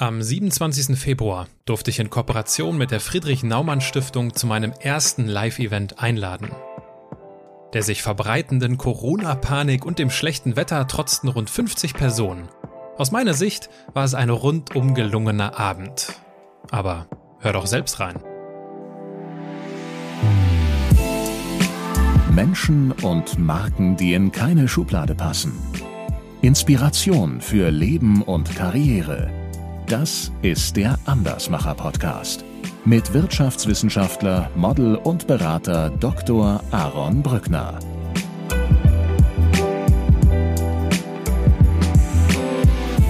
Am 27. Februar durfte ich in Kooperation mit der Friedrich Naumann Stiftung zu meinem ersten Live-Event einladen. Der sich verbreitenden Corona-Panik und dem schlechten Wetter trotzten rund 50 Personen. Aus meiner Sicht war es ein rundum gelungener Abend. Aber hör doch selbst rein. Menschen und Marken, die in keine Schublade passen. Inspiration für Leben und Karriere. Das ist der Andersmacher Podcast mit Wirtschaftswissenschaftler, Model und Berater Dr. Aaron Brückner.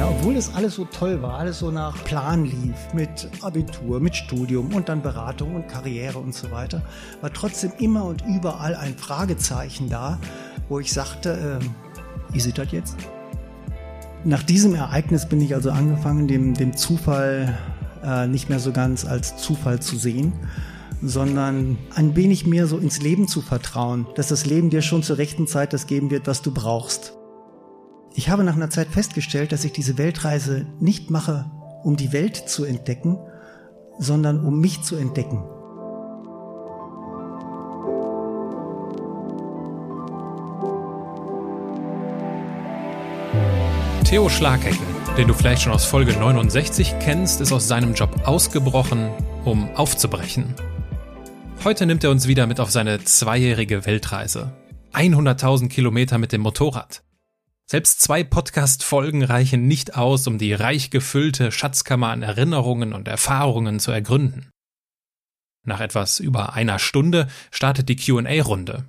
Obwohl das alles so toll war, alles so nach Plan lief, mit Abitur, mit Studium und dann Beratung und Karriere und so weiter, war trotzdem immer und überall ein Fragezeichen da, wo ich sagte, äh, ist es das jetzt? Nach diesem Ereignis bin ich also angefangen, dem, dem Zufall äh, nicht mehr so ganz als Zufall zu sehen, sondern ein wenig mehr so ins Leben zu vertrauen, dass das Leben dir schon zur rechten Zeit das geben wird, was du brauchst. Ich habe nach einer Zeit festgestellt, dass ich diese Weltreise nicht mache, um die Welt zu entdecken, sondern um mich zu entdecken. Theo Schlaghecken, den du vielleicht schon aus Folge 69 kennst, ist aus seinem Job ausgebrochen, um aufzubrechen. Heute nimmt er uns wieder mit auf seine zweijährige Weltreise. 100.000 Kilometer mit dem Motorrad. Selbst zwei Podcast-Folgen reichen nicht aus, um die reich gefüllte Schatzkammer an Erinnerungen und Erfahrungen zu ergründen. Nach etwas über einer Stunde startet die QA-Runde.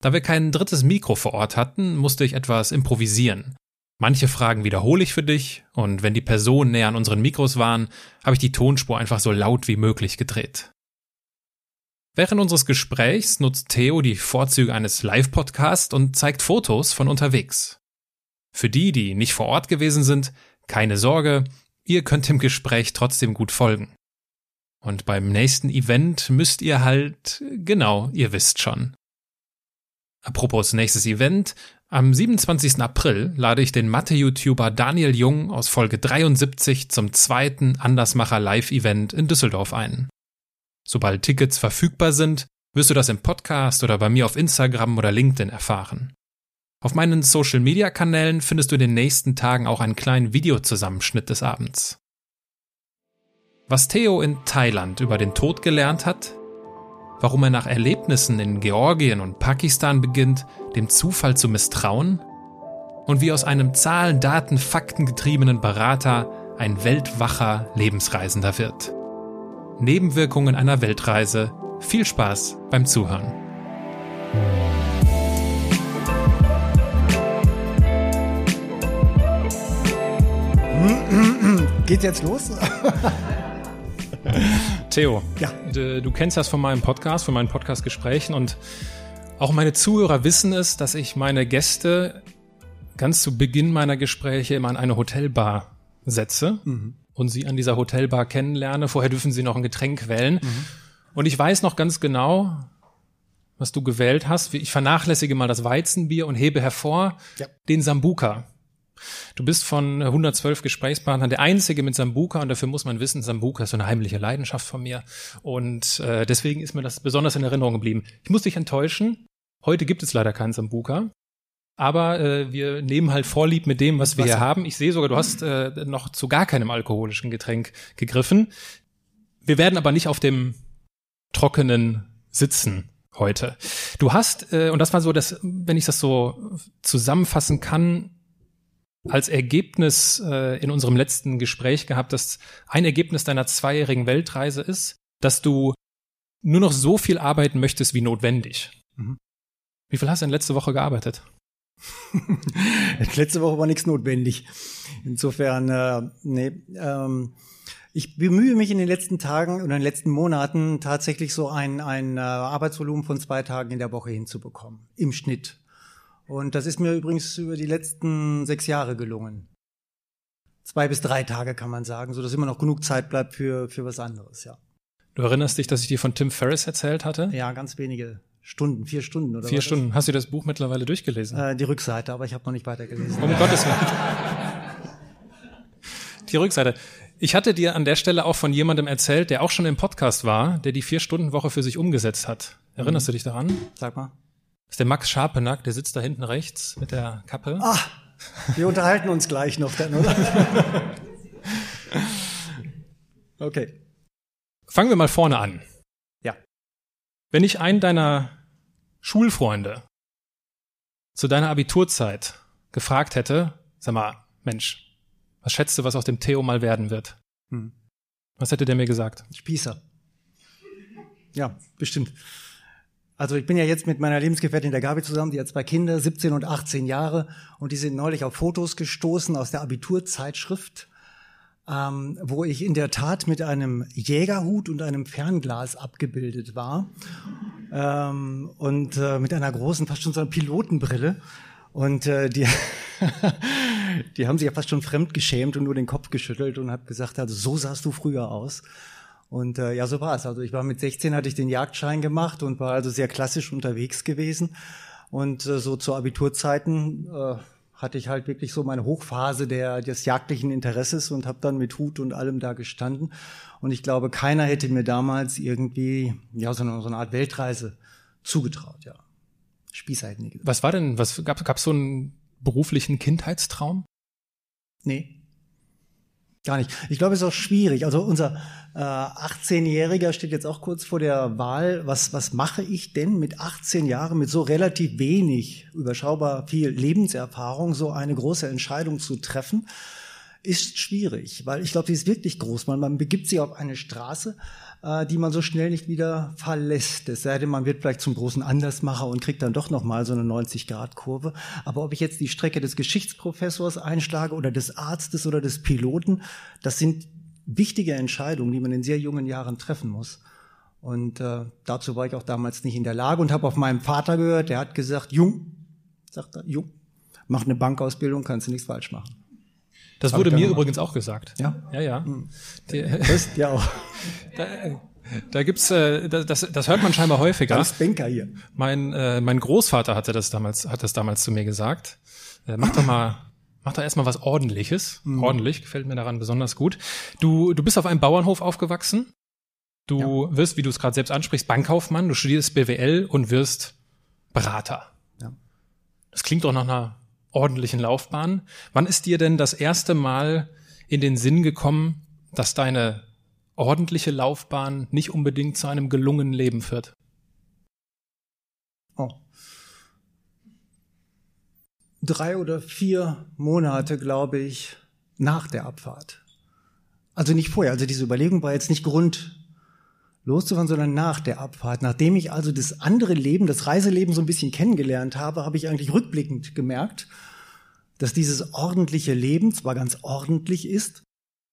Da wir kein drittes Mikro vor Ort hatten, musste ich etwas improvisieren. Manche Fragen wiederhole ich für dich und wenn die Personen näher an unseren Mikros waren, habe ich die Tonspur einfach so laut wie möglich gedreht. Während unseres Gesprächs nutzt Theo die Vorzüge eines Live-Podcasts und zeigt Fotos von unterwegs. Für die, die nicht vor Ort gewesen sind, keine Sorge, ihr könnt dem Gespräch trotzdem gut folgen. Und beim nächsten Event müsst ihr halt, genau, ihr wisst schon. Apropos nächstes Event, am 27. April lade ich den Mathe-YouTuber Daniel Jung aus Folge 73 zum zweiten Andersmacher Live-Event in Düsseldorf ein. Sobald Tickets verfügbar sind, wirst du das im Podcast oder bei mir auf Instagram oder LinkedIn erfahren. Auf meinen Social-Media-Kanälen findest du in den nächsten Tagen auch einen kleinen Videozusammenschnitt des Abends. Was Theo in Thailand über den Tod gelernt hat, warum er nach Erlebnissen in Georgien und Pakistan beginnt, dem Zufall zu misstrauen? Und wie aus einem Zahlen, Daten, Fakten getriebenen Berater ein weltwacher Lebensreisender wird. Nebenwirkungen einer Weltreise. Viel Spaß beim Zuhören. Geht jetzt los? Theo, ja. du kennst das von meinem Podcast, von meinen Podcast-Gesprächen und auch meine Zuhörer wissen es, dass ich meine Gäste ganz zu Beginn meiner Gespräche immer an eine Hotelbar setze mhm. und sie an dieser Hotelbar kennenlerne. Vorher dürfen sie noch ein Getränk wählen. Mhm. Und ich weiß noch ganz genau, was du gewählt hast. Ich vernachlässige mal das Weizenbier und hebe hervor ja. den Sambuka. Du bist von 112 Gesprächspartnern der einzige mit Sambuka und dafür muss man wissen, Sambuka ist so eine heimliche Leidenschaft von mir und äh, deswegen ist mir das besonders in Erinnerung geblieben. Ich muss dich enttäuschen, heute gibt es leider keinen Sambuka, aber äh, wir nehmen halt Vorlieb mit dem, was wir hier haben. Ich sehe sogar, du hast äh, noch zu gar keinem alkoholischen Getränk gegriffen. Wir werden aber nicht auf dem trockenen sitzen heute. Du hast, äh, und das war so, dass, wenn ich das so zusammenfassen kann, als Ergebnis äh, in unserem letzten Gespräch gehabt, dass ein Ergebnis deiner zweijährigen Weltreise ist, dass du nur noch so viel arbeiten möchtest wie notwendig. Mhm. Wie viel hast du denn letzte Woche gearbeitet? letzte Woche war nichts notwendig. Insofern, äh, nee, ähm, ich bemühe mich in den letzten Tagen oder in den letzten Monaten tatsächlich so ein, ein äh, Arbeitsvolumen von zwei Tagen in der Woche hinzubekommen. Im Schnitt. Und das ist mir übrigens über die letzten sechs Jahre gelungen. Zwei bis drei Tage kann man sagen, so dass immer noch genug Zeit bleibt für, für was anderes, ja. Du erinnerst dich, dass ich dir von Tim Ferriss erzählt hatte? Ja, ganz wenige Stunden, vier Stunden oder Vier Stunden. Das? Hast du das Buch mittlerweile durchgelesen? Äh, die Rückseite, aber ich habe noch nicht weitergelesen. Um Gottes Willen. Die Rückseite. Ich hatte dir an der Stelle auch von jemandem erzählt, der auch schon im Podcast war, der die Vier-Stunden-Woche für sich umgesetzt hat. Erinnerst mhm. du dich daran? Sag mal. Das ist der Max Scharpenack, der sitzt da hinten rechts mit der Kappe. Ah, wir unterhalten uns gleich noch dann, oder? okay. Fangen wir mal vorne an. Ja. Wenn ich einen deiner Schulfreunde zu deiner Abiturzeit gefragt hätte, sag mal, Mensch, was schätzt du, was aus dem Theo mal werden wird? Hm. Was hätte der mir gesagt? Spießer. Ja, bestimmt. Also ich bin ja jetzt mit meiner Lebensgefährtin der Gabi zusammen, die hat zwei Kinder, 17 und 18 Jahre, und die sind neulich auf Fotos gestoßen aus der Abiturzeitschrift, ähm, wo ich in der Tat mit einem Jägerhut und einem Fernglas abgebildet war ähm, und äh, mit einer großen, fast schon so einer Pilotenbrille. Und äh, die, die haben sich ja fast schon fremd geschämt und nur den Kopf geschüttelt und hat gesagt, also so sahst du früher aus. Und äh, ja, so war es. Also ich war mit 16, hatte ich den Jagdschein gemacht und war also sehr klassisch unterwegs gewesen. Und äh, so zu Abiturzeiten äh, hatte ich halt wirklich so meine Hochphase der, des jagdlichen Interesses und habe dann mit Hut und allem da gestanden. Und ich glaube, keiner hätte mir damals irgendwie ja so eine, so eine Art Weltreise zugetraut, ja. Nie Was war denn, was gab es so einen beruflichen Kindheitstraum? Nee. Gar nicht. Ich glaube, es ist auch schwierig. Also unser äh, 18-Jähriger steht jetzt auch kurz vor der Wahl. Was, was mache ich denn mit 18 Jahren, mit so relativ wenig, überschaubar viel Lebenserfahrung, so eine große Entscheidung zu treffen? Ist schwierig, weil ich glaube, sie ist wirklich groß. Man, man begibt sich auf eine Straße, die man so schnell nicht wieder verlässt. Es sei denn, man wird vielleicht zum großen Andersmacher und kriegt dann doch nochmal so eine 90-Grad-Kurve. Aber ob ich jetzt die Strecke des Geschichtsprofessors einschlage oder des Arztes oder des Piloten, das sind wichtige Entscheidungen, die man in sehr jungen Jahren treffen muss. Und äh, dazu war ich auch damals nicht in der Lage und habe auf meinem Vater gehört, der hat gesagt, Jung, sagt er, Jung, mach eine Bankausbildung, kannst du nichts falsch machen. Das wurde mir übrigens auch gesagt. Ja? Ja, ja. Hm. Die, das, ja auch. Da, da gibt's, äh, das, das hört man scheinbar häufiger. Ganz Banker hier. Mein, äh, mein Großvater hatte das damals, hat das damals zu mir gesagt. Äh, mach doch mal, mach doch erstmal was Ordentliches. Mhm. Ordentlich, gefällt mir daran besonders gut. Du, du bist auf einem Bauernhof aufgewachsen. Du ja. wirst, wie du es gerade selbst ansprichst, Bankkaufmann, du studierst BWL und wirst Berater. Ja. Das klingt doch nach einer ordentlichen Laufbahn. Wann ist dir denn das erste Mal in den Sinn gekommen, dass deine ordentliche Laufbahn nicht unbedingt zu einem gelungenen Leben führt? Oh. Drei oder vier Monate, glaube ich, nach der Abfahrt. Also nicht vorher. Also diese Überlegung war jetzt nicht Grund, loszufahren, sondern nach der Abfahrt. Nachdem ich also das andere Leben, das Reiseleben so ein bisschen kennengelernt habe, habe ich eigentlich rückblickend gemerkt, dass dieses ordentliche Leben zwar ganz ordentlich ist,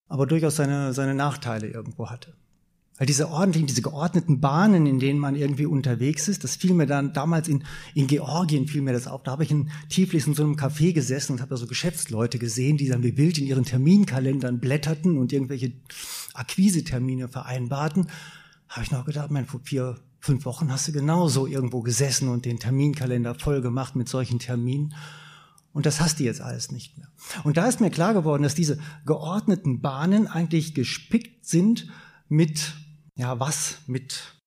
aber durchaus seine, seine Nachteile irgendwo hatte. Weil diese ordentlichen, diese geordneten Bahnen, in denen man irgendwie unterwegs ist, das fiel mir dann damals in, in Georgien fiel mir das auf. Da habe ich in Tiflis in so einem Café gesessen und habe da so Geschäftsleute gesehen, die dann wie wild in ihren Terminkalendern blätterten und irgendwelche Akquisetermine vereinbarten habe ich noch gedacht, mein, vor vier, fünf Wochen hast du genauso irgendwo gesessen und den Terminkalender voll gemacht mit solchen Terminen. Und das hast du jetzt alles nicht mehr. Und da ist mir klar geworden, dass diese geordneten Bahnen eigentlich gespickt sind mit, ja, was? Mit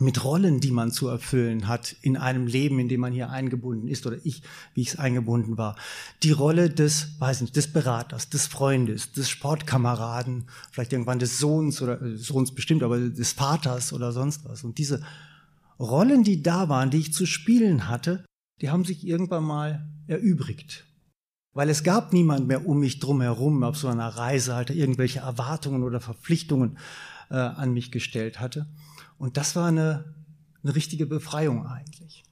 mit Rollen, die man zu erfüllen hat in einem Leben, in dem man hier eingebunden ist oder ich, wie ich es eingebunden war. Die Rolle des, weiß nicht, des Beraters, des Freundes, des Sportkameraden, vielleicht irgendwann des Sohns oder äh, Sohns bestimmt, aber des Vaters oder sonst was. Und diese Rollen, die da waren, die ich zu spielen hatte, die haben sich irgendwann mal erübrigt. Weil es gab niemand mehr um mich drumherum auf so einer Reise, halt irgendwelche Erwartungen oder Verpflichtungen äh, an mich gestellt hatte. Und das war eine, eine richtige Befreiung eigentlich.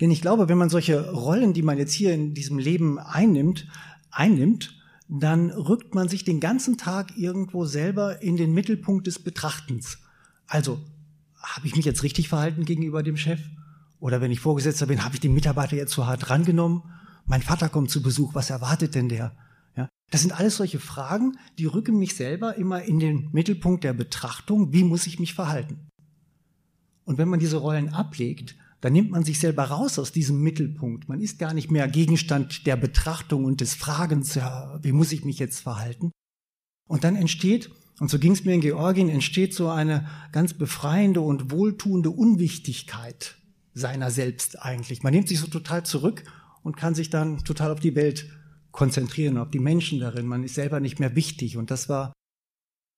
Denn ich glaube, wenn man solche Rollen, die man jetzt hier in diesem Leben einnimmt, einnimmt, dann rückt man sich den ganzen Tag irgendwo selber in den Mittelpunkt des Betrachtens. Also, habe ich mich jetzt richtig verhalten gegenüber dem Chef? Oder wenn ich Vorgesetzter bin, habe ich den Mitarbeiter jetzt zu hart rangenommen? Mein Vater kommt zu Besuch, was erwartet denn der? Ja, das sind alles solche Fragen, die rücken mich selber immer in den Mittelpunkt der Betrachtung, wie muss ich mich verhalten? Und wenn man diese Rollen ablegt, dann nimmt man sich selber raus aus diesem Mittelpunkt. Man ist gar nicht mehr Gegenstand der Betrachtung und des Fragens, ja, wie muss ich mich jetzt verhalten, Und dann entsteht, und so ging es mir in Georgien, entsteht so eine ganz befreiende und wohltuende Unwichtigkeit seiner selbst eigentlich. Man nimmt sich so total zurück und kann sich dann total auf die Welt konzentrieren, auf die Menschen darin. Man ist selber nicht mehr wichtig. Und das war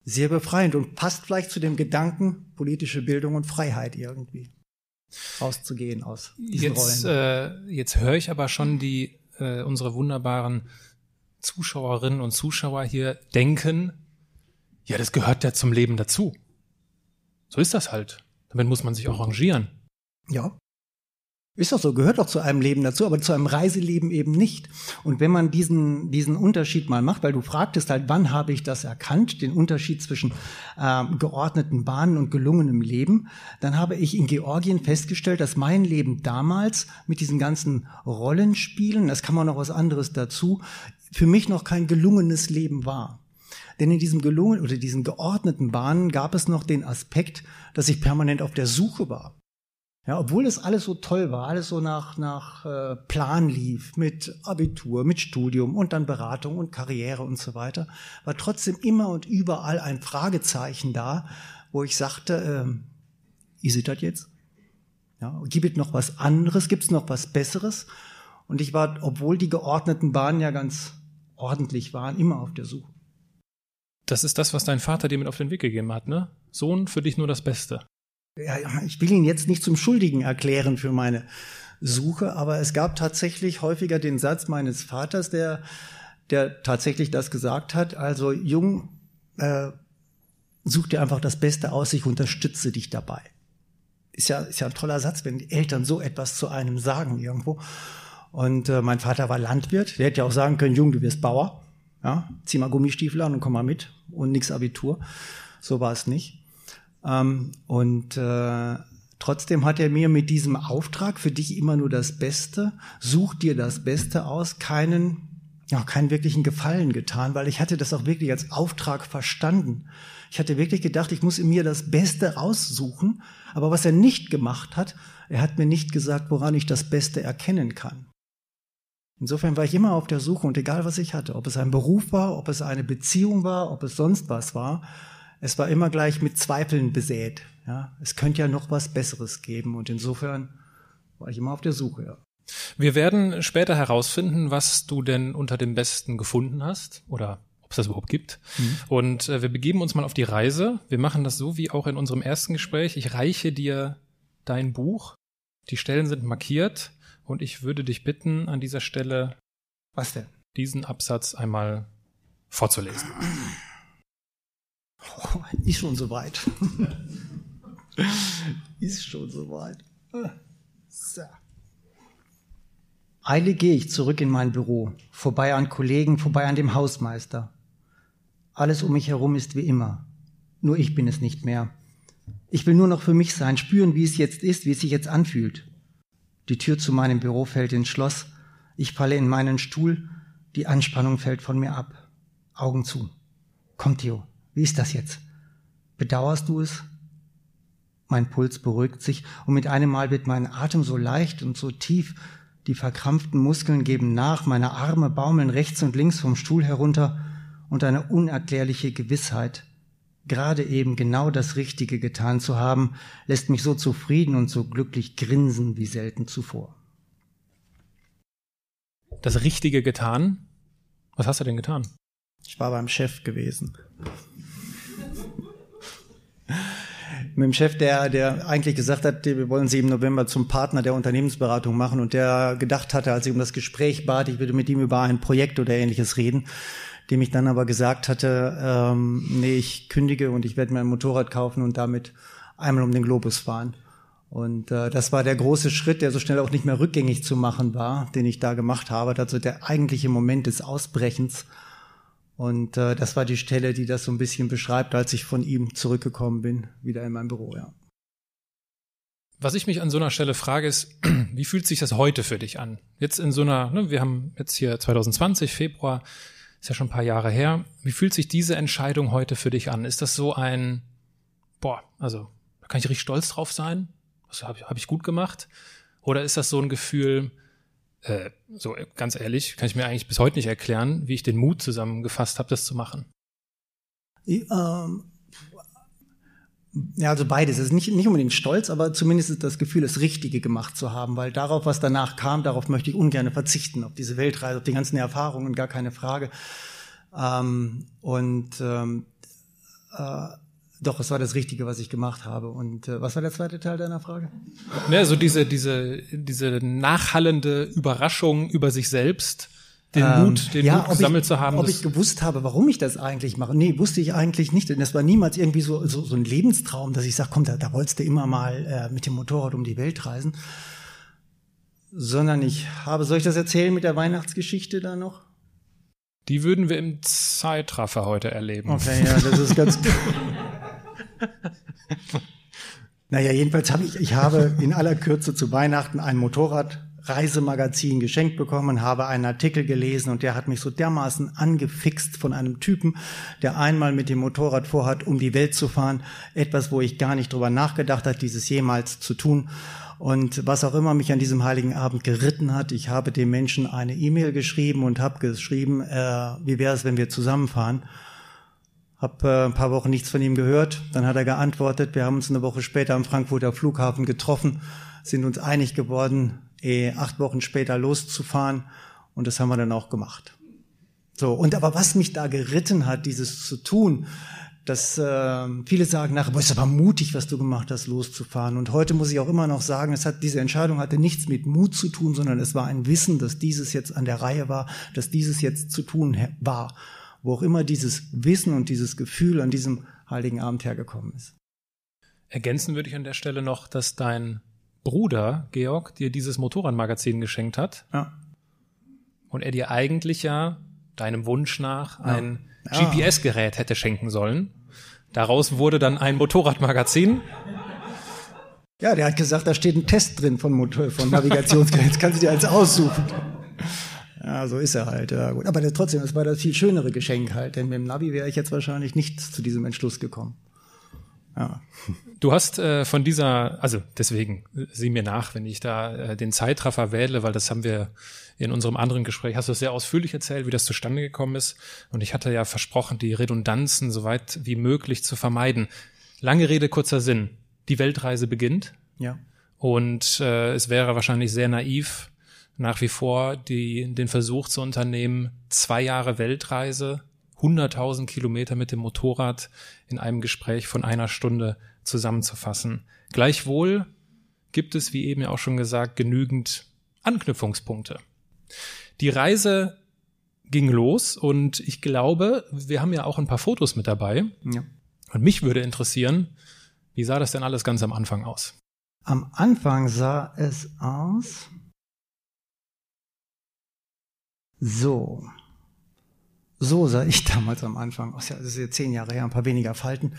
sehr befreiend und passt vielleicht zu dem Gedanken politische Bildung und Freiheit irgendwie rauszugehen aus diesen jetzt, Rollen. Äh, jetzt höre ich aber schon die äh, unsere wunderbaren Zuschauerinnen und Zuschauer hier denken, ja, das gehört ja zum Leben dazu. So ist das halt. Damit muss man sich arrangieren. Ja, ist doch so, gehört doch zu einem Leben dazu, aber zu einem Reiseleben eben nicht. Und wenn man diesen, diesen Unterschied mal macht, weil du fragtest halt, wann habe ich das erkannt, den Unterschied zwischen äh, geordneten Bahnen und gelungenem Leben, dann habe ich in Georgien festgestellt, dass mein Leben damals mit diesen ganzen Rollenspielen, das kann man noch was anderes dazu, für mich noch kein gelungenes Leben war. Denn in diesem gelungen oder diesen geordneten Bahnen gab es noch den Aspekt, dass ich permanent auf der Suche war. Ja, obwohl das alles so toll war, alles so nach, nach äh, Plan lief, mit Abitur, mit Studium und dann Beratung und Karriere und so weiter, war trotzdem immer und überall ein Fragezeichen da, wo ich sagte, ähm, ist es das jetzt? Ja, gibt es noch was anderes? Gibt es noch was Besseres? Und ich war, obwohl die geordneten Bahnen ja ganz ordentlich waren, immer auf der Suche. Das ist das, was dein Vater dir mit auf den Weg gegeben hat, ne? Sohn, für dich nur das Beste ich will ihn jetzt nicht zum Schuldigen erklären für meine Suche, aber es gab tatsächlich häufiger den Satz meines Vaters, der, der tatsächlich das gesagt hat. Also Jung, äh, such dir einfach das Beste aus, ich unterstütze dich dabei. Ist ja, ist ja ein toller Satz, wenn die Eltern so etwas zu einem sagen irgendwo. Und äh, mein Vater war Landwirt, der hätte ja auch sagen können, Jung, du wirst Bauer. Ja, zieh mal Gummistiefel an und komm mal mit und nix Abitur. So war es nicht. Ähm, und äh, trotzdem hat er mir mit diesem Auftrag für dich immer nur das Beste, such dir das Beste aus, keinen ja, keinen wirklichen Gefallen getan, weil ich hatte das auch wirklich als Auftrag verstanden. Ich hatte wirklich gedacht, ich muss in mir das Beste raussuchen. Aber was er nicht gemacht hat, er hat mir nicht gesagt, woran ich das Beste erkennen kann. Insofern war ich immer auf der Suche und egal was ich hatte, ob es ein Beruf war, ob es eine Beziehung war, ob es sonst was war, es war immer gleich mit Zweifeln besät. Ja, es könnte ja noch was Besseres geben und insofern war ich immer auf der Suche. Ja. Wir werden später herausfinden, was du denn unter dem Besten gefunden hast oder ob es das überhaupt gibt. Mhm. Und äh, wir begeben uns mal auf die Reise. Wir machen das so wie auch in unserem ersten Gespräch. Ich reiche dir dein Buch. Die Stellen sind markiert und ich würde dich bitten, an dieser Stelle was denn? diesen Absatz einmal vorzulesen. Oh, ist schon soweit. ist schon soweit. So. Eilig gehe ich zurück in mein Büro, vorbei an Kollegen, vorbei an dem Hausmeister. Alles um mich herum ist wie immer. Nur ich bin es nicht mehr. Ich will nur noch für mich sein, spüren, wie es jetzt ist, wie es sich jetzt anfühlt. Die Tür zu meinem Büro fällt ins Schloss. Ich falle in meinen Stuhl. Die Anspannung fällt von mir ab. Augen zu. Komm, Theo. Wie ist das jetzt? Bedauerst du es? Mein Puls beruhigt sich und mit einem Mal wird mein Atem so leicht und so tief, die verkrampften Muskeln geben nach, meine Arme baumeln rechts und links vom Stuhl herunter und eine unerklärliche Gewissheit, gerade eben genau das Richtige getan zu haben, lässt mich so zufrieden und so glücklich grinsen wie selten zuvor. Das Richtige getan? Was hast du denn getan? Ich war beim Chef gewesen mit dem Chef, der, der eigentlich gesagt hat, wir wollen Sie im November zum Partner der Unternehmensberatung machen und der gedacht hatte, als ich um das Gespräch bat, ich würde mit ihm über ein Projekt oder ähnliches reden, dem ich dann aber gesagt hatte, ähm, nee, ich kündige und ich werde mir ein Motorrad kaufen und damit einmal um den Globus fahren. Und äh, das war der große Schritt, der so schnell auch nicht mehr rückgängig zu machen war, den ich da gemacht habe. Also der eigentliche Moment des Ausbrechens und äh, das war die Stelle, die das so ein bisschen beschreibt, als ich von ihm zurückgekommen bin, wieder in mein Büro, ja. Was ich mich an so einer Stelle frage, ist, wie fühlt sich das heute für dich an? Jetzt in so einer, ne, wir haben jetzt hier 2020, Februar, ist ja schon ein paar Jahre her. Wie fühlt sich diese Entscheidung heute für dich an? Ist das so ein, boah, also da kann ich richtig stolz drauf sein? Das habe hab ich gut gemacht? Oder ist das so ein Gefühl, äh, so ganz ehrlich, kann ich mir eigentlich bis heute nicht erklären, wie ich den Mut zusammengefasst habe, das zu machen. Ähm, ja, also beides. Es ist nicht, nicht unbedingt stolz, aber zumindest ist das Gefühl, das Richtige gemacht zu haben, weil darauf, was danach kam, darauf möchte ich ungern verzichten, auf diese Weltreise, auf die ganzen Erfahrungen, gar keine Frage. Ähm, und ähm, äh, doch, es war das Richtige, was ich gemacht habe. Und äh, was war der zweite Teil deiner Frage? Ja, so diese, diese, diese nachhallende Überraschung über sich selbst den ähm, Mut, den ja, Mut gesammelt ich, zu haben. Ob ich gewusst habe, warum ich das eigentlich mache? Nee, wusste ich eigentlich nicht. Denn das war niemals irgendwie so, so, so ein Lebenstraum, dass ich sage, komm, da, da wolltest du immer mal äh, mit dem Motorrad um die Welt reisen. Sondern ich habe, soll ich das erzählen mit der Weihnachtsgeschichte da noch? Die würden wir im Zeitraffer heute erleben. Okay, ja, das ist ganz. naja, jedenfalls habe ich, ich habe in aller Kürze zu Weihnachten ein Motorrad Reisemagazin geschenkt bekommen, habe einen Artikel gelesen und der hat mich so dermaßen angefixt von einem Typen, der einmal mit dem Motorrad vorhat, um die Welt zu fahren. Etwas, wo ich gar nicht drüber nachgedacht hat, dieses jemals zu tun. Und was auch immer mich an diesem heiligen Abend geritten hat, ich habe dem Menschen eine E-Mail geschrieben und habe geschrieben, äh, wie wäre es, wenn wir zusammenfahren? Hab äh, ein paar Wochen nichts von ihm gehört. Dann hat er geantwortet. Wir haben uns eine Woche später am Frankfurter Flughafen getroffen, sind uns einig geworden, eh, acht Wochen später loszufahren. Und das haben wir dann auch gemacht. So, und aber was mich da geritten hat, dieses zu tun, dass äh, viele sagen nachher, boah, ist aber mutig, was du gemacht hast, loszufahren. Und heute muss ich auch immer noch sagen, es hat diese Entscheidung hatte nichts mit Mut zu tun, sondern es war ein Wissen, dass dieses jetzt an der Reihe war, dass dieses jetzt zu tun war, wo auch immer dieses Wissen und dieses Gefühl an diesem heiligen Abend hergekommen ist. Ergänzen würde ich an der Stelle noch, dass dein Bruder, Georg, dir dieses Motorradmagazin geschenkt hat. Ja. Und er dir eigentlich ja deinem Wunsch nach ein Ja. GPS-Gerät hätte schenken sollen. Daraus wurde dann ein Motorradmagazin. Ja, der hat gesagt, da steht ein Test drin von, Motor, von Navigationsgerät. Kannst du dir eins aussuchen. Ja, so ist er halt. Ja, gut. Aber das, trotzdem, das war das viel schönere Geschenk halt, denn mit dem Navi wäre ich jetzt wahrscheinlich nicht zu diesem Entschluss gekommen. Ja. Du hast äh, von dieser, also deswegen äh, sieh mir nach, wenn ich da äh, den Zeitraffer wähle, weil das haben wir in unserem anderen Gespräch, hast du sehr ausführlich erzählt, wie das zustande gekommen ist. Und ich hatte ja versprochen, die Redundanzen so weit wie möglich zu vermeiden. Lange Rede, kurzer Sinn. Die Weltreise beginnt Ja. und äh, es wäre wahrscheinlich sehr naiv, nach wie vor die, den Versuch zu unternehmen, zwei Jahre Weltreise, 100.000 Kilometer mit dem Motorrad in einem Gespräch von einer Stunde zusammenzufassen. Gleichwohl gibt es, wie eben ja auch schon gesagt, genügend Anknüpfungspunkte. Die Reise ging los und ich glaube, wir haben ja auch ein paar Fotos mit dabei. ja. Und mich würde interessieren, wie sah das denn alles ganz am Anfang aus? Am Anfang sah es aus. So. So sah ich damals am Anfang aus. Ja, das ist jetzt zehn Jahre her, ein paar weniger Falten.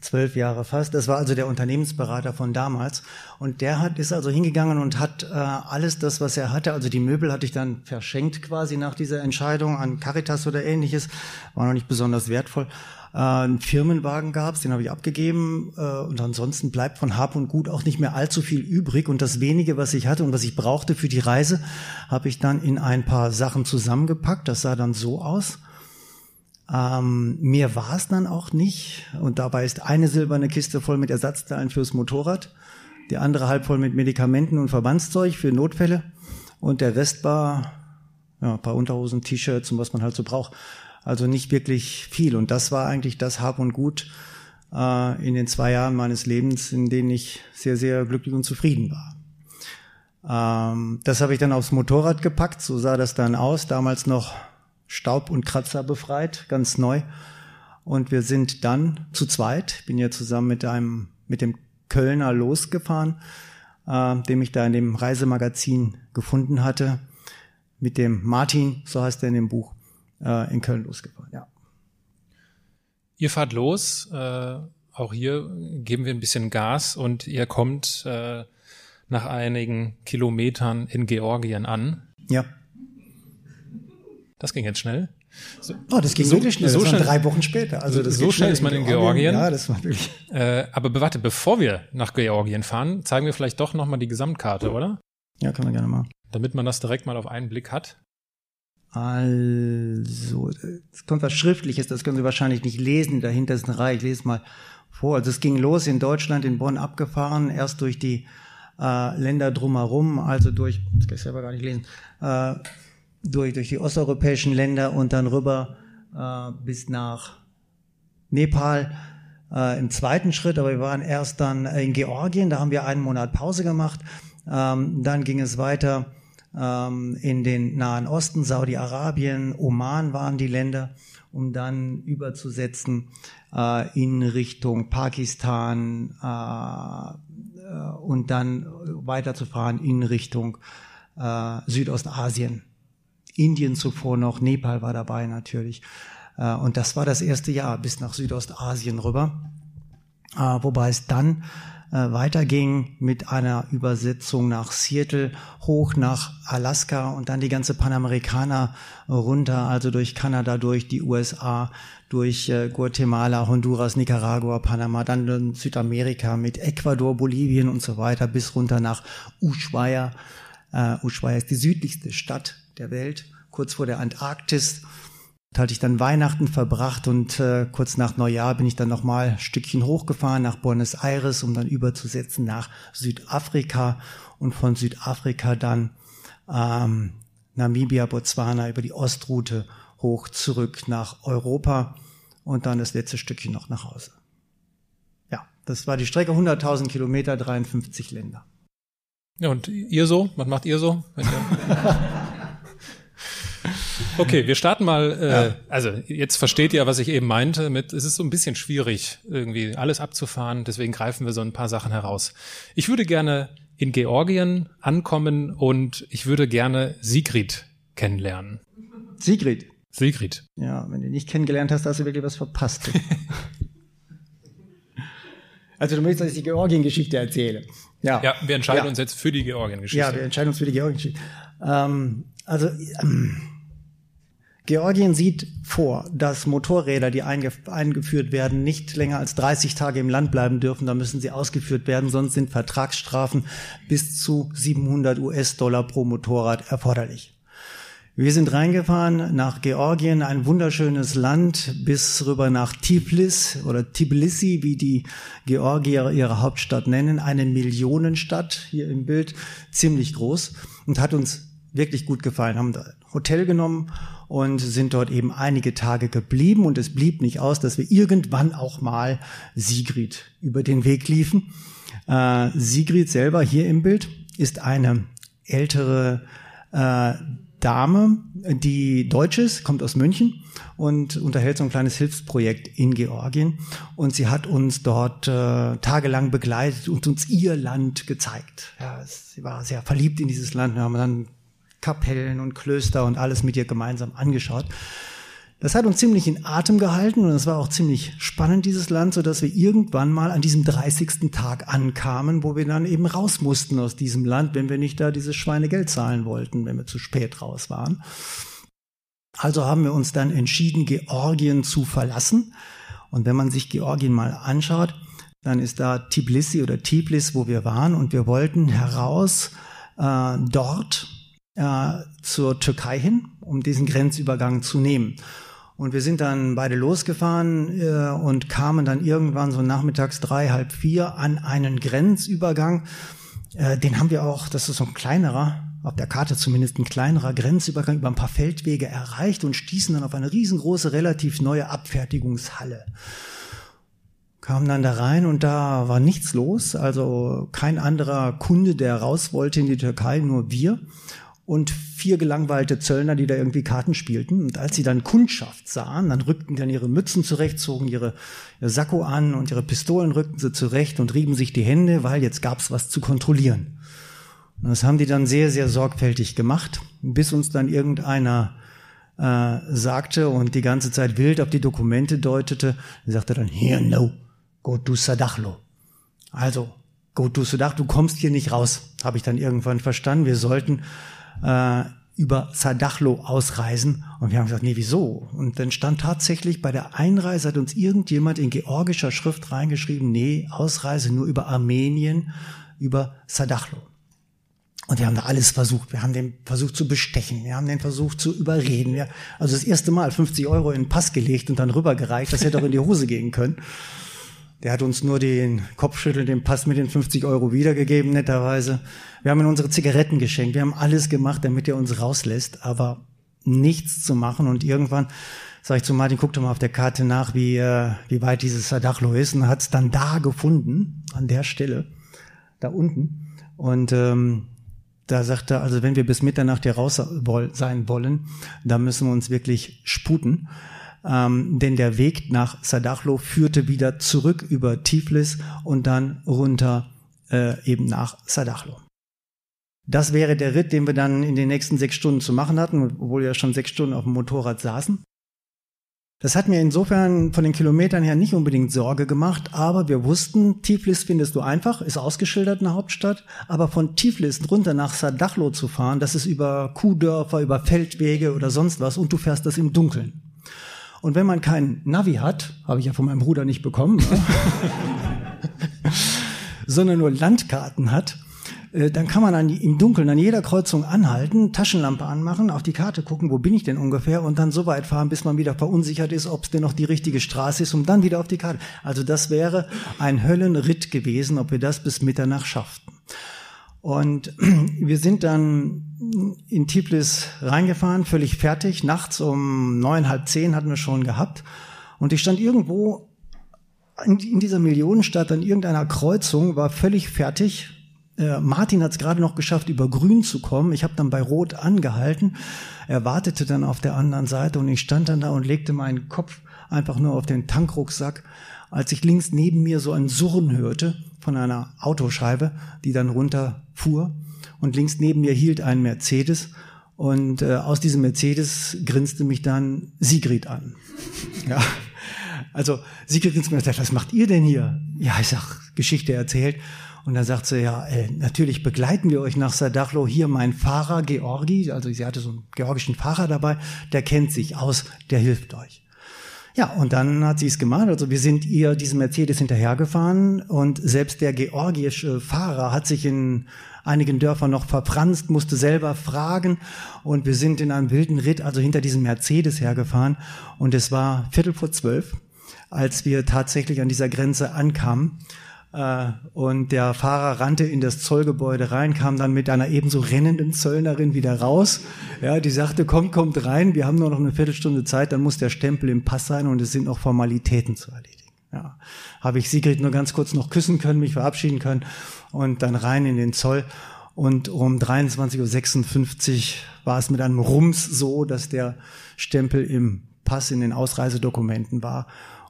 Zwölf Jahre fast. Das war also der Unternehmensberater von damals. Und der hat, ist also hingegangen und hat äh, alles das, was er hatte, also die Möbel hatte ich dann verschenkt quasi nach dieser Entscheidung an Caritas oder ähnliches. War noch nicht besonders wertvoll. Äh, einen Firmenwagen gab's, den habe ich abgegeben. Äh, und ansonsten bleibt von Hab und Gut auch nicht mehr allzu viel übrig. Und das wenige, was ich hatte und was ich brauchte für die Reise, habe ich dann in ein paar Sachen zusammengepackt. Das sah dann so aus. Ähm, mir war es dann auch nicht. Und dabei ist eine silberne Kiste voll mit Ersatzteilen fürs Motorrad, die andere halb voll mit Medikamenten und Verbandszeug für Notfälle. Und der Rest war ja, ein paar Unterhosen, T-Shirts und was man halt so braucht. Also nicht wirklich viel. Und das war eigentlich das Hab und Gut äh, in den zwei Jahren meines Lebens, in denen ich sehr, sehr glücklich und zufrieden war. Ähm, das habe ich dann aufs Motorrad gepackt. So sah das dann aus. Damals noch Staub und Kratzer befreit, ganz neu. Und wir sind dann zu zweit, bin ja zusammen mit einem, mit dem Kölner losgefahren, äh, dem ich da in dem Reisemagazin gefunden hatte, mit dem Martin, so heißt er in dem Buch, äh, in Köln losgefahren, ja. Ihr fahrt los, äh, auch hier geben wir ein bisschen Gas und ihr kommt äh, nach einigen Kilometern in Georgien an. Ja. Das ging jetzt schnell. So, Oh, das ging So- wirklich schnell. so das schnell- drei Wochen später. Also das so schnell ist man in Georgien? Ja, das war wirklich. äh, aber be- warte, bevor wir nach Georgien fahren, zeigen wir vielleicht doch nochmal die Gesamtkarte, oder? Ja, kann man gerne machen. Damit man das direkt mal auf einen Blick hat. Also, es kommt was Schriftliches, das können Sie wahrscheinlich nicht lesen, dahinter ist eine Reihe, ich lese mal vor. Also es ging los in Deutschland, in Bonn abgefahren, erst durch die äh, Länder drumherum, also durch, das kann ich selber gar nicht lesen, äh, durch, durch die osteuropäischen Länder und dann rüber äh, bis nach Nepal äh, im zweiten Schritt, aber wir waren erst dann in Georgien, da haben wir einen Monat Pause gemacht. Ähm, dann ging es weiter ähm, in den Nahen Osten, Saudi-Arabien, Oman waren die Länder, um dann überzusetzen äh, in Richtung Pakistan äh, äh, und dann weiterzufahren in Richtung äh, Südostasien. Indien zuvor noch, Nepal war dabei natürlich. Äh, und das war das erste Jahr bis nach Südostasien rüber. Äh, wobei es dann weiterging mit einer Übersetzung nach Seattle hoch nach Alaska und dann die ganze Panamerikaner runter, also durch Kanada, durch die USA, durch Guatemala, Honduras, Nicaragua, Panama, dann Südamerika mit Ecuador, Bolivien und so weiter bis runter nach Ushuaia. Ushuaia ist die südlichste Stadt der Welt, kurz vor der Antarktis. Hatte ich dann Weihnachten verbracht und äh, kurz nach Neujahr bin ich dann nochmal ein Stückchen hochgefahren nach Buenos Aires, um dann überzusetzen nach Südafrika und von Südafrika dann ähm, Namibia, Botswana über die Ostroute hoch zurück nach Europa und dann das letzte Stückchen noch nach Hause. Ja, das war die Strecke 100.000 Kilometer, 53 Länder. Ja, und ihr so? Was macht ihr so? Okay, wir starten mal. Äh, ja. Also jetzt versteht ihr, was ich eben meinte. Mit es ist so ein bisschen schwierig, irgendwie alles abzufahren. Deswegen greifen wir so ein paar Sachen heraus. Ich würde gerne in Georgien ankommen und ich würde gerne Sigrid kennenlernen. Sigrid. Sigrid. Ja, wenn du nicht kennengelernt hast, hast du wirklich was verpasst. also du möchtest, dass ich die Georgien-Geschichte erzähle. Ja. ja, wir entscheiden ja. uns jetzt für die Georgien-Geschichte. Ja, wir entscheiden uns für die Georgien-Geschichte. Ähm, also ähm, Georgien sieht vor, dass Motorräder, die eingeführt werden, nicht länger als 30 Tage im Land bleiben dürfen. Da müssen sie ausgeführt werden, sonst sind Vertragsstrafen bis zu 700 US-Dollar pro Motorrad erforderlich. Wir sind reingefahren nach Georgien, ein wunderschönes Land, bis rüber nach Tiflis oder Tbilisi, wie die Georgier ihre Hauptstadt nennen, eine Millionenstadt hier im Bild, ziemlich groß und hat uns wirklich gut gefallen. Haben da ein Hotel genommen und sind dort eben einige Tage geblieben und es blieb nicht aus, dass wir irgendwann auch mal Sigrid über den Weg liefen. Äh, Sigrid selber hier im Bild ist eine ältere äh, Dame, die deutsch ist, kommt aus München und unterhält so ein kleines Hilfsprojekt in Georgien. Und sie hat uns dort äh, tagelang begleitet und uns ihr Land gezeigt. Ja, sie war sehr verliebt in dieses Land. Wir haben dann Kapellen und Klöster und alles mit ihr gemeinsam angeschaut. Das hat uns ziemlich in Atem gehalten und es war auch ziemlich spannend, dieses Land, so dass wir irgendwann mal an diesem 30. Tag ankamen, wo wir dann eben raus mussten aus diesem Land, wenn wir nicht da dieses Schweinegeld zahlen wollten, wenn wir zu spät raus waren. Also haben wir uns dann entschieden, Georgien zu verlassen. Und wenn man sich Georgien mal anschaut, dann ist da Tbilisi oder Tiblis, wo wir waren, und wir wollten heraus äh, dort äh, zur Türkei hin, um diesen Grenzübergang zu nehmen. Und wir sind dann beide losgefahren äh, und kamen dann irgendwann so nachmittags drei, halb vier an einen Grenzübergang. Äh, den haben wir auch, das ist so ein kleinerer, auf der Karte zumindest ein kleinerer Grenzübergang über ein paar Feldwege erreicht und stießen dann auf eine riesengroße, relativ neue Abfertigungshalle. Kamen dann da rein und da war nichts los, also kein anderer Kunde, der raus wollte in die Türkei, nur wir und vier gelangweilte Zöllner, die da irgendwie Karten spielten. Und als sie dann Kundschaft sahen, dann rückten dann ihre Mützen zurecht, zogen ihre, ihr Sakko an und ihre Pistolen rückten sie zurecht und rieben sich die Hände, weil jetzt gab's was zu kontrollieren. Und das haben die dann sehr, sehr sorgfältig gemacht, bis uns dann irgendeiner äh, sagte und die ganze Zeit wild auf die Dokumente deutete, sagte dann, here no, go to Sadachlo. Also, go to Sadach, du kommst hier nicht raus, habe ich dann irgendwann verstanden. Wir sollten äh, über Sadachlo ausreisen. Und wir haben gesagt, nee, wieso? Und dann stand tatsächlich bei der Einreise hat uns irgendjemand in georgischer Schrift reingeschrieben, nee, Ausreise nur über Armenien, über Sadachlo. Und wir haben da alles versucht. Wir haben den versucht zu bestechen. Wir haben den versucht zu überreden. Wir, also das erste Mal 50 Euro in den Pass gelegt und dann rübergereicht. Das hätte auch in die Hose gehen können. Der hat uns nur den Kopfschüttel, den Pass mit den 50 Euro wiedergegeben, netterweise. Wir haben ihm unsere Zigaretten geschenkt. Wir haben alles gemacht, damit er uns rauslässt, aber nichts zu machen. Und irgendwann sage ich zu Martin, guck doch mal auf der Karte nach, wie, äh, wie weit dieses Sadachlo ist. Und hat es dann da gefunden, an der Stelle, da unten. Und ähm, da sagt er, also wenn wir bis Mitternacht hier raus sein wollen, dann müssen wir uns wirklich sputen. Ähm, denn der Weg nach Sadachlo führte wieder zurück über Tiflis und dann runter äh, eben nach Sadachlo. Das wäre der Ritt, den wir dann in den nächsten sechs Stunden zu machen hatten, obwohl wir schon sechs Stunden auf dem Motorrad saßen. Das hat mir insofern von den Kilometern her nicht unbedingt Sorge gemacht, aber wir wussten, Tiflis findest du einfach, ist ausgeschildert eine Hauptstadt, aber von Tiflis runter nach Sadachlo zu fahren, das ist über Kuhdörfer, über Feldwege oder sonst was und du fährst das im Dunkeln. Und wenn man kein Navi hat, habe ich ja von meinem Bruder nicht bekommen, ne? sondern nur Landkarten hat, äh, dann kann man an, im Dunkeln an jeder Kreuzung anhalten, Taschenlampe anmachen, auf die Karte gucken, wo bin ich denn ungefähr und dann so weit fahren, bis man wieder verunsichert ist, ob es denn noch die richtige Straße ist, um dann wieder auf die Karte. Also das wäre ein Höllenritt gewesen, ob wir das bis Mitternacht schafften. Und wir sind dann in Tiflis reingefahren, völlig fertig. Nachts um neun, halb zehn hatten wir schon gehabt. Und ich stand irgendwo in, dieser Millionenstadt an irgendeiner Kreuzung, war völlig fertig, äh, Martin hat es gerade noch geschafft, über Grün zu kommen. Ich habe dann bei Rot angehalten. Er wartete dann auf der anderen Seite und ich stand dann da und legte meinen Kopf einfach nur auf den Tankrucksack, als ich links neben mir so ein Surren hörte von einer Autoscheibe, die dann runterfuhr. Und links neben mir hielt ein Mercedes und äh, aus diesem Mercedes grinste mich dann Sigrid an. Ja. Also Sigrid grinste mir und sagt, was macht ihr denn hier? Ja, ich sag, Geschichte erzählt. Und dann sagt sie, ja, äh, natürlich begleiten wir euch nach Sadachlo. Hier mein Fahrer Georgi, also sie hatte so einen georgischen Fahrer dabei, der kennt sich aus, der hilft euch. Ja, und dann hat sie es gemacht. Also wir sind ihr diesem Mercedes hinterhergefahren und selbst der georgische Fahrer hat sich in einigen Dörfern noch verfranst, musste selber fragen und wir sind in einem wilden Ritt, also hinter diesem Mercedes hergefahren und es war Viertel vor zwölf, als wir tatsächlich an dieser Grenze ankamen. Äh, und der Fahrer rannte in das Zollgebäude rein, kam dann mit einer ebenso rennenden Zöllnerin wieder raus. Ja, die sagte, kommt, kommt rein, wir haben nur noch eine Viertelstunde Zeit, dann muss der Stempel im Pass sein und es sind noch Formalitäten zu erledigen. Ja, habe ich Sigrid nur ganz kurz noch küssen können, mich verabschieden können und dann rein in den Zoll. Und um 23.56 Uhr war es mit einem Rums so, dass der Stempel im Pass in den Ausreisedokumenten war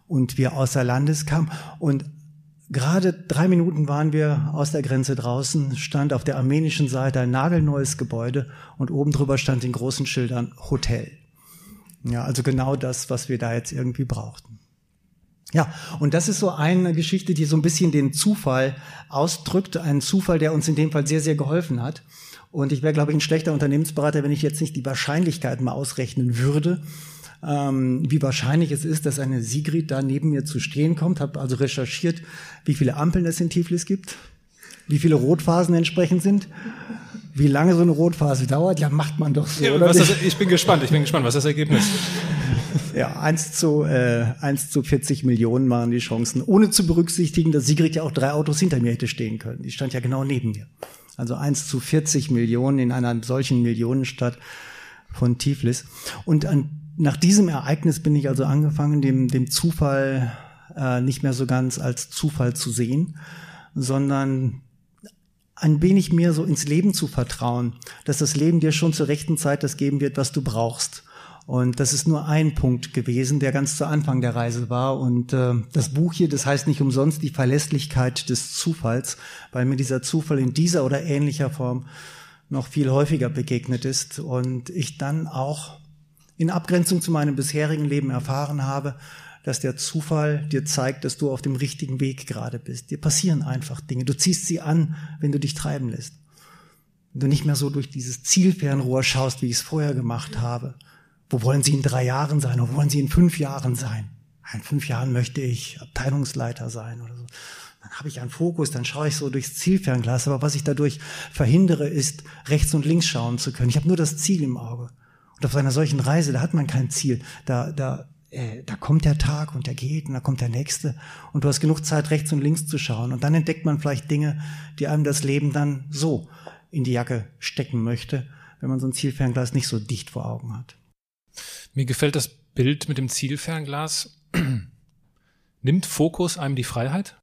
und wir außer Landes kamen. Und Gerade drei Minuten waren wir aus der Grenze draußen, stand auf der armenischen Seite ein nagelneues Gebäude und oben drüber stand in großen Schildern Hotel. Ja, also genau das, was wir da jetzt irgendwie brauchten. Ja, und das ist so eine Geschichte, die so ein bisschen den Zufall ausdrückt, ein Zufall, der uns in dem Fall sehr, sehr geholfen hat. Und ich wäre, glaube ich, ein schlechter Unternehmensberater, wenn ich jetzt nicht die Wahrscheinlichkeiten mal ausrechnen würde ähm, wie wahrscheinlich es ist, dass eine Sigrid da neben mir zu stehen kommt. Habe also recherchiert, wie viele Ampeln es in Tiflis gibt, wie viele Rotphasen entsprechend sind. Wie lange so eine Rotphase dauert, ja, macht man doch so, ja, oder? Das, ich bin gespannt, ich bin gespannt, was ist das Ergebnis? Ja, eins zu, äh, 1 zu 40 Millionen waren die Chancen, ohne zu berücksichtigen, dass Sigrid ja auch drei Autos hinter mir hätte stehen können. Die stand ja genau neben mir. Also eins zu 40 Millionen in einer solchen Millionenstadt von Tiflis. Und an nach diesem Ereignis bin ich also angefangen, dem, dem Zufall äh, nicht mehr so ganz als Zufall zu sehen, sondern ein wenig mehr so ins Leben zu vertrauen, dass das Leben dir schon zur rechten Zeit das geben wird, was du brauchst. Und das ist nur ein Punkt gewesen, der ganz zu Anfang der Reise war. Und äh, das Buch hier, das heißt nicht umsonst die Verlässlichkeit des Zufalls, weil mir dieser Zufall in dieser oder ähnlicher Form noch viel häufiger begegnet ist und ich dann auch in Abgrenzung zu meinem bisherigen Leben erfahren habe, dass der Zufall dir zeigt, dass du auf dem richtigen Weg gerade bist. Dir passieren einfach Dinge. Du ziehst sie an, wenn du dich treiben lässt. Wenn du nicht mehr so durch dieses Zielfernrohr schaust, wie ich es vorher gemacht habe. Wo wollen sie in drei Jahren sein? Wo wollen sie in fünf Jahren sein? In fünf Jahren möchte ich Abteilungsleiter sein oder so. dann habe ich einen Fokus, dann schaue ich so durchs Zielfernglas. Aber was ich dadurch verhindere, ist, rechts und links schauen zu können. Ich habe nur das Ziel im Auge. Und auf einer solchen Reise, da hat man kein Ziel. Da, da, äh, da kommt der Tag und der geht und da kommt der nächste. Und du hast genug Zeit, rechts und links zu schauen. Und dann entdeckt man vielleicht Dinge, die einem das Leben dann so in die Jacke stecken möchte, wenn man so ein Zielfernglas nicht so dicht vor Augen hat. Mir gefällt das Bild mit dem Zielfernglas. Nimmt Fokus einem die Freiheit?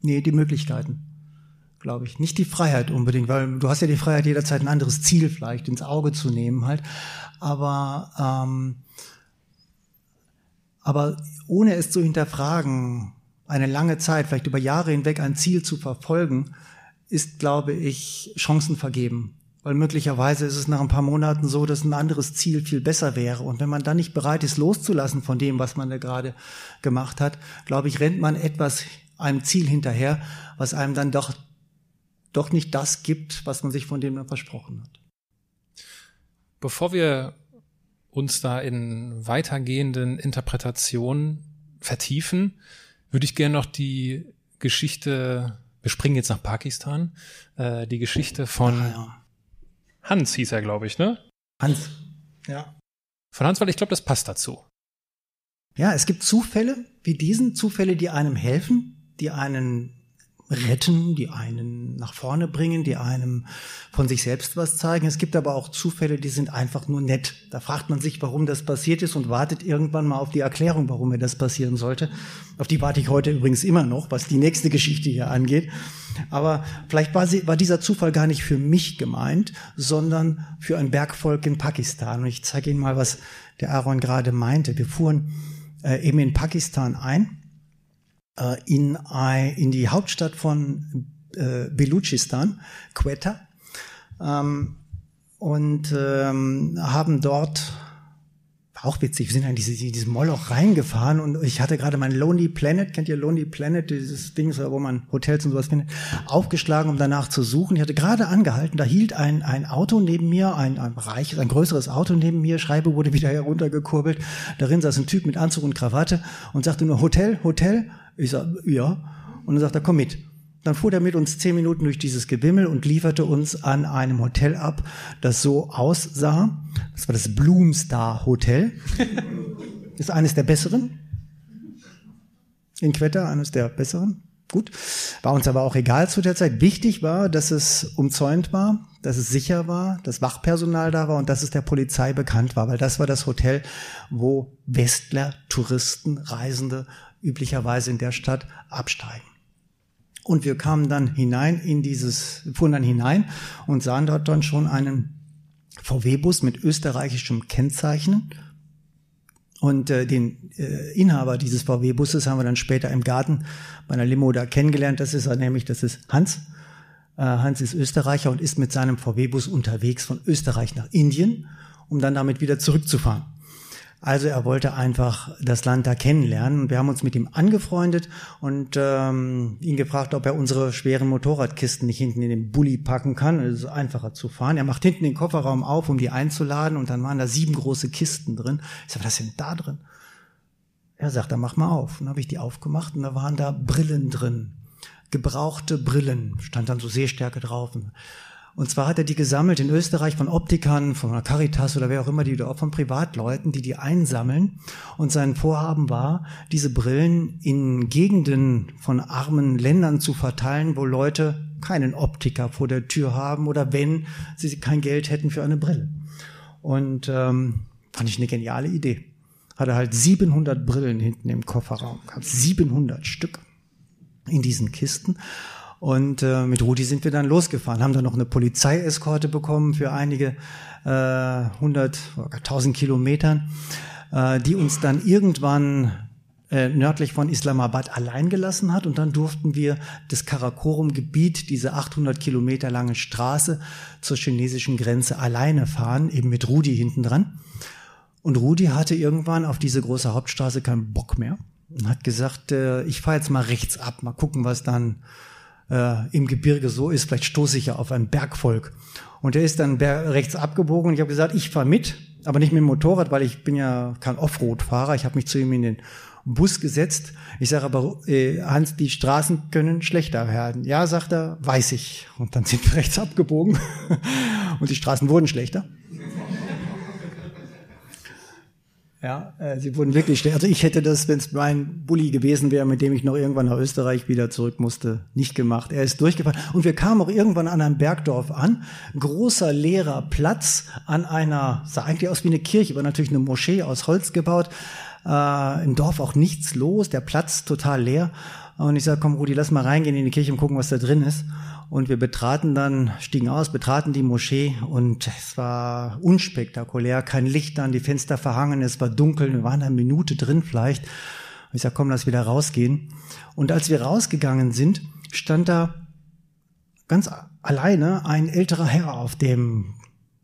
Nee, die Möglichkeiten glaube ich. Nicht die Freiheit unbedingt, weil du hast ja die Freiheit, jederzeit ein anderes Ziel vielleicht ins Auge zu nehmen halt. Aber, ähm, aber ohne es zu hinterfragen, eine lange Zeit, vielleicht über Jahre hinweg ein Ziel zu verfolgen, ist, glaube ich, Chancen vergeben. Weil möglicherweise ist es nach ein paar Monaten so, dass ein anderes Ziel viel besser wäre. Und wenn man dann nicht bereit ist, loszulassen von dem, was man da gerade gemacht hat, glaube ich, rennt man etwas einem Ziel hinterher, was einem dann doch doch nicht das gibt, was man sich von dem versprochen hat. Bevor wir uns da in weitergehenden Interpretationen vertiefen, würde ich gerne noch die Geschichte, wir springen jetzt nach Pakistan, äh, die Geschichte von ah, ja. Hans hieß er, glaube ich, ne? Hans, ja. Von Hans, weil ich glaube, das passt dazu. Ja, es gibt Zufälle wie diesen, Zufälle, die einem helfen, die einen retten, die einen nach vorne bringen, die einem von sich selbst was zeigen. Es gibt aber auch Zufälle, die sind einfach nur nett. Da fragt man sich, warum das passiert ist und wartet irgendwann mal auf die Erklärung, warum mir das passieren sollte. Auf die warte ich heute übrigens immer noch, was die nächste Geschichte hier angeht. Aber vielleicht war, sie, war dieser Zufall gar nicht für mich gemeint, sondern für ein Bergvolk in Pakistan. Und ich zeige Ihnen mal, was der Aaron gerade meinte. Wir fuhren äh, eben in Pakistan ein in, in die Hauptstadt von äh, Beluchistan, Quetta, ähm, und ähm, haben dort auch witzig, wir sind in diese, dieses Moloch reingefahren und ich hatte gerade mein Lonely Planet, kennt ihr Lonely Planet, dieses Ding, wo man Hotels und sowas findet, aufgeschlagen, um danach zu suchen. Ich hatte gerade angehalten, da hielt ein, ein Auto neben mir, ein, ein reiches, ein größeres Auto neben mir, Schreibe wurde wieder heruntergekurbelt. Darin saß ein Typ mit Anzug und Krawatte und sagte nur Hotel, Hotel. Ich sag, ja. Und dann sagt er, komm mit. Dann fuhr er mit uns zehn Minuten durch dieses Gewimmel und lieferte uns an einem Hotel ab, das so aussah. Das war das Bloomstar Hotel. Ist eines der besseren. In Quetta, eines der besseren. Gut. War uns aber auch egal zu der Zeit. Wichtig war, dass es umzäunt war, dass es sicher war, dass Wachpersonal da war und dass es der Polizei bekannt war, weil das war das Hotel, wo Westler, Touristen, Reisende üblicherweise in der Stadt absteigen. Und wir kamen dann hinein in dieses, fuhren dann hinein und sahen dort dann schon einen VW-Bus mit österreichischem Kennzeichen. Und äh, den äh, Inhaber dieses VW-Busses haben wir dann später im Garten bei einer Limo da kennengelernt. Das ist er nämlich, das ist Hans. Äh, Hans ist Österreicher und ist mit seinem VW-Bus unterwegs von Österreich nach Indien, um dann damit wieder zurückzufahren. Also er wollte einfach das Land da kennenlernen. Wir haben uns mit ihm angefreundet und ähm, ihn gefragt, ob er unsere schweren Motorradkisten nicht hinten in den Bulli packen kann. Es ist einfacher zu fahren. Er macht hinten den Kofferraum auf, um die einzuladen und dann waren da sieben große Kisten drin. Ich sag, was ist denn da drin? Er sagt, dann mach mal auf. Und dann habe ich die aufgemacht und da waren da Brillen drin. Gebrauchte Brillen. Stand dann so Sehstärke drauf. Und zwar hat er die gesammelt in Österreich von Optikern, von Caritas oder wer auch immer, die auch von Privatleuten, die die einsammeln. Und sein Vorhaben war, diese Brillen in Gegenden von armen Ländern zu verteilen, wo Leute keinen Optiker vor der Tür haben oder wenn sie kein Geld hätten für eine Brille. Und ähm, fand ich eine geniale Idee. Hatte halt 700 Brillen hinten im Kofferraum, 700 Stück in diesen Kisten und äh, mit Rudi sind wir dann losgefahren, haben dann noch eine Polizeieskorte bekommen für einige äh, hundert, äh, tausend Kilometern, äh, die uns dann irgendwann äh, nördlich von Islamabad allein gelassen hat. Und dann durften wir das Karakorum-Gebiet, diese 800 Kilometer lange Straße zur chinesischen Grenze alleine fahren, eben mit Rudi hinten dran. Und Rudi hatte irgendwann auf diese große Hauptstraße keinen Bock mehr und hat gesagt, äh, ich fahre jetzt mal rechts ab, mal gucken, was dann äh, im Gebirge so ist, vielleicht stoße ich ja auf ein Bergvolk. Und er ist dann rechts abgebogen und ich habe gesagt, ich fahre mit, aber nicht mit dem Motorrad, weil ich bin ja kein Offroad-Fahrer. Ich habe mich zu ihm in den Bus gesetzt. Ich sage aber, äh, Hans, die Straßen können schlechter werden. Ja, sagt er, weiß ich. Und dann sind wir rechts abgebogen und die Straßen wurden schlechter. Ja, äh, sie wurden wirklich. Also ich hätte das, wenn es mein Bulli gewesen wäre, mit dem ich noch irgendwann nach Österreich wieder zurück musste, nicht gemacht. Er ist durchgefahren. Und wir kamen auch irgendwann an einem Bergdorf an. Großer leerer Platz an einer, sah eigentlich aus wie eine Kirche, war natürlich eine Moschee aus Holz gebaut. Äh, Im Dorf auch nichts los, der Platz total leer. Und ich sage, komm Rudi, lass mal reingehen in die Kirche und gucken, was da drin ist. Und wir betraten dann, stiegen aus, betraten die Moschee und es war unspektakulär, kein Licht an, die Fenster verhangen, es war dunkel, wir waren eine Minute drin vielleicht. Ich sag, komm, lass wieder rausgehen. Und als wir rausgegangen sind, stand da ganz alleine ein älterer Herr auf dem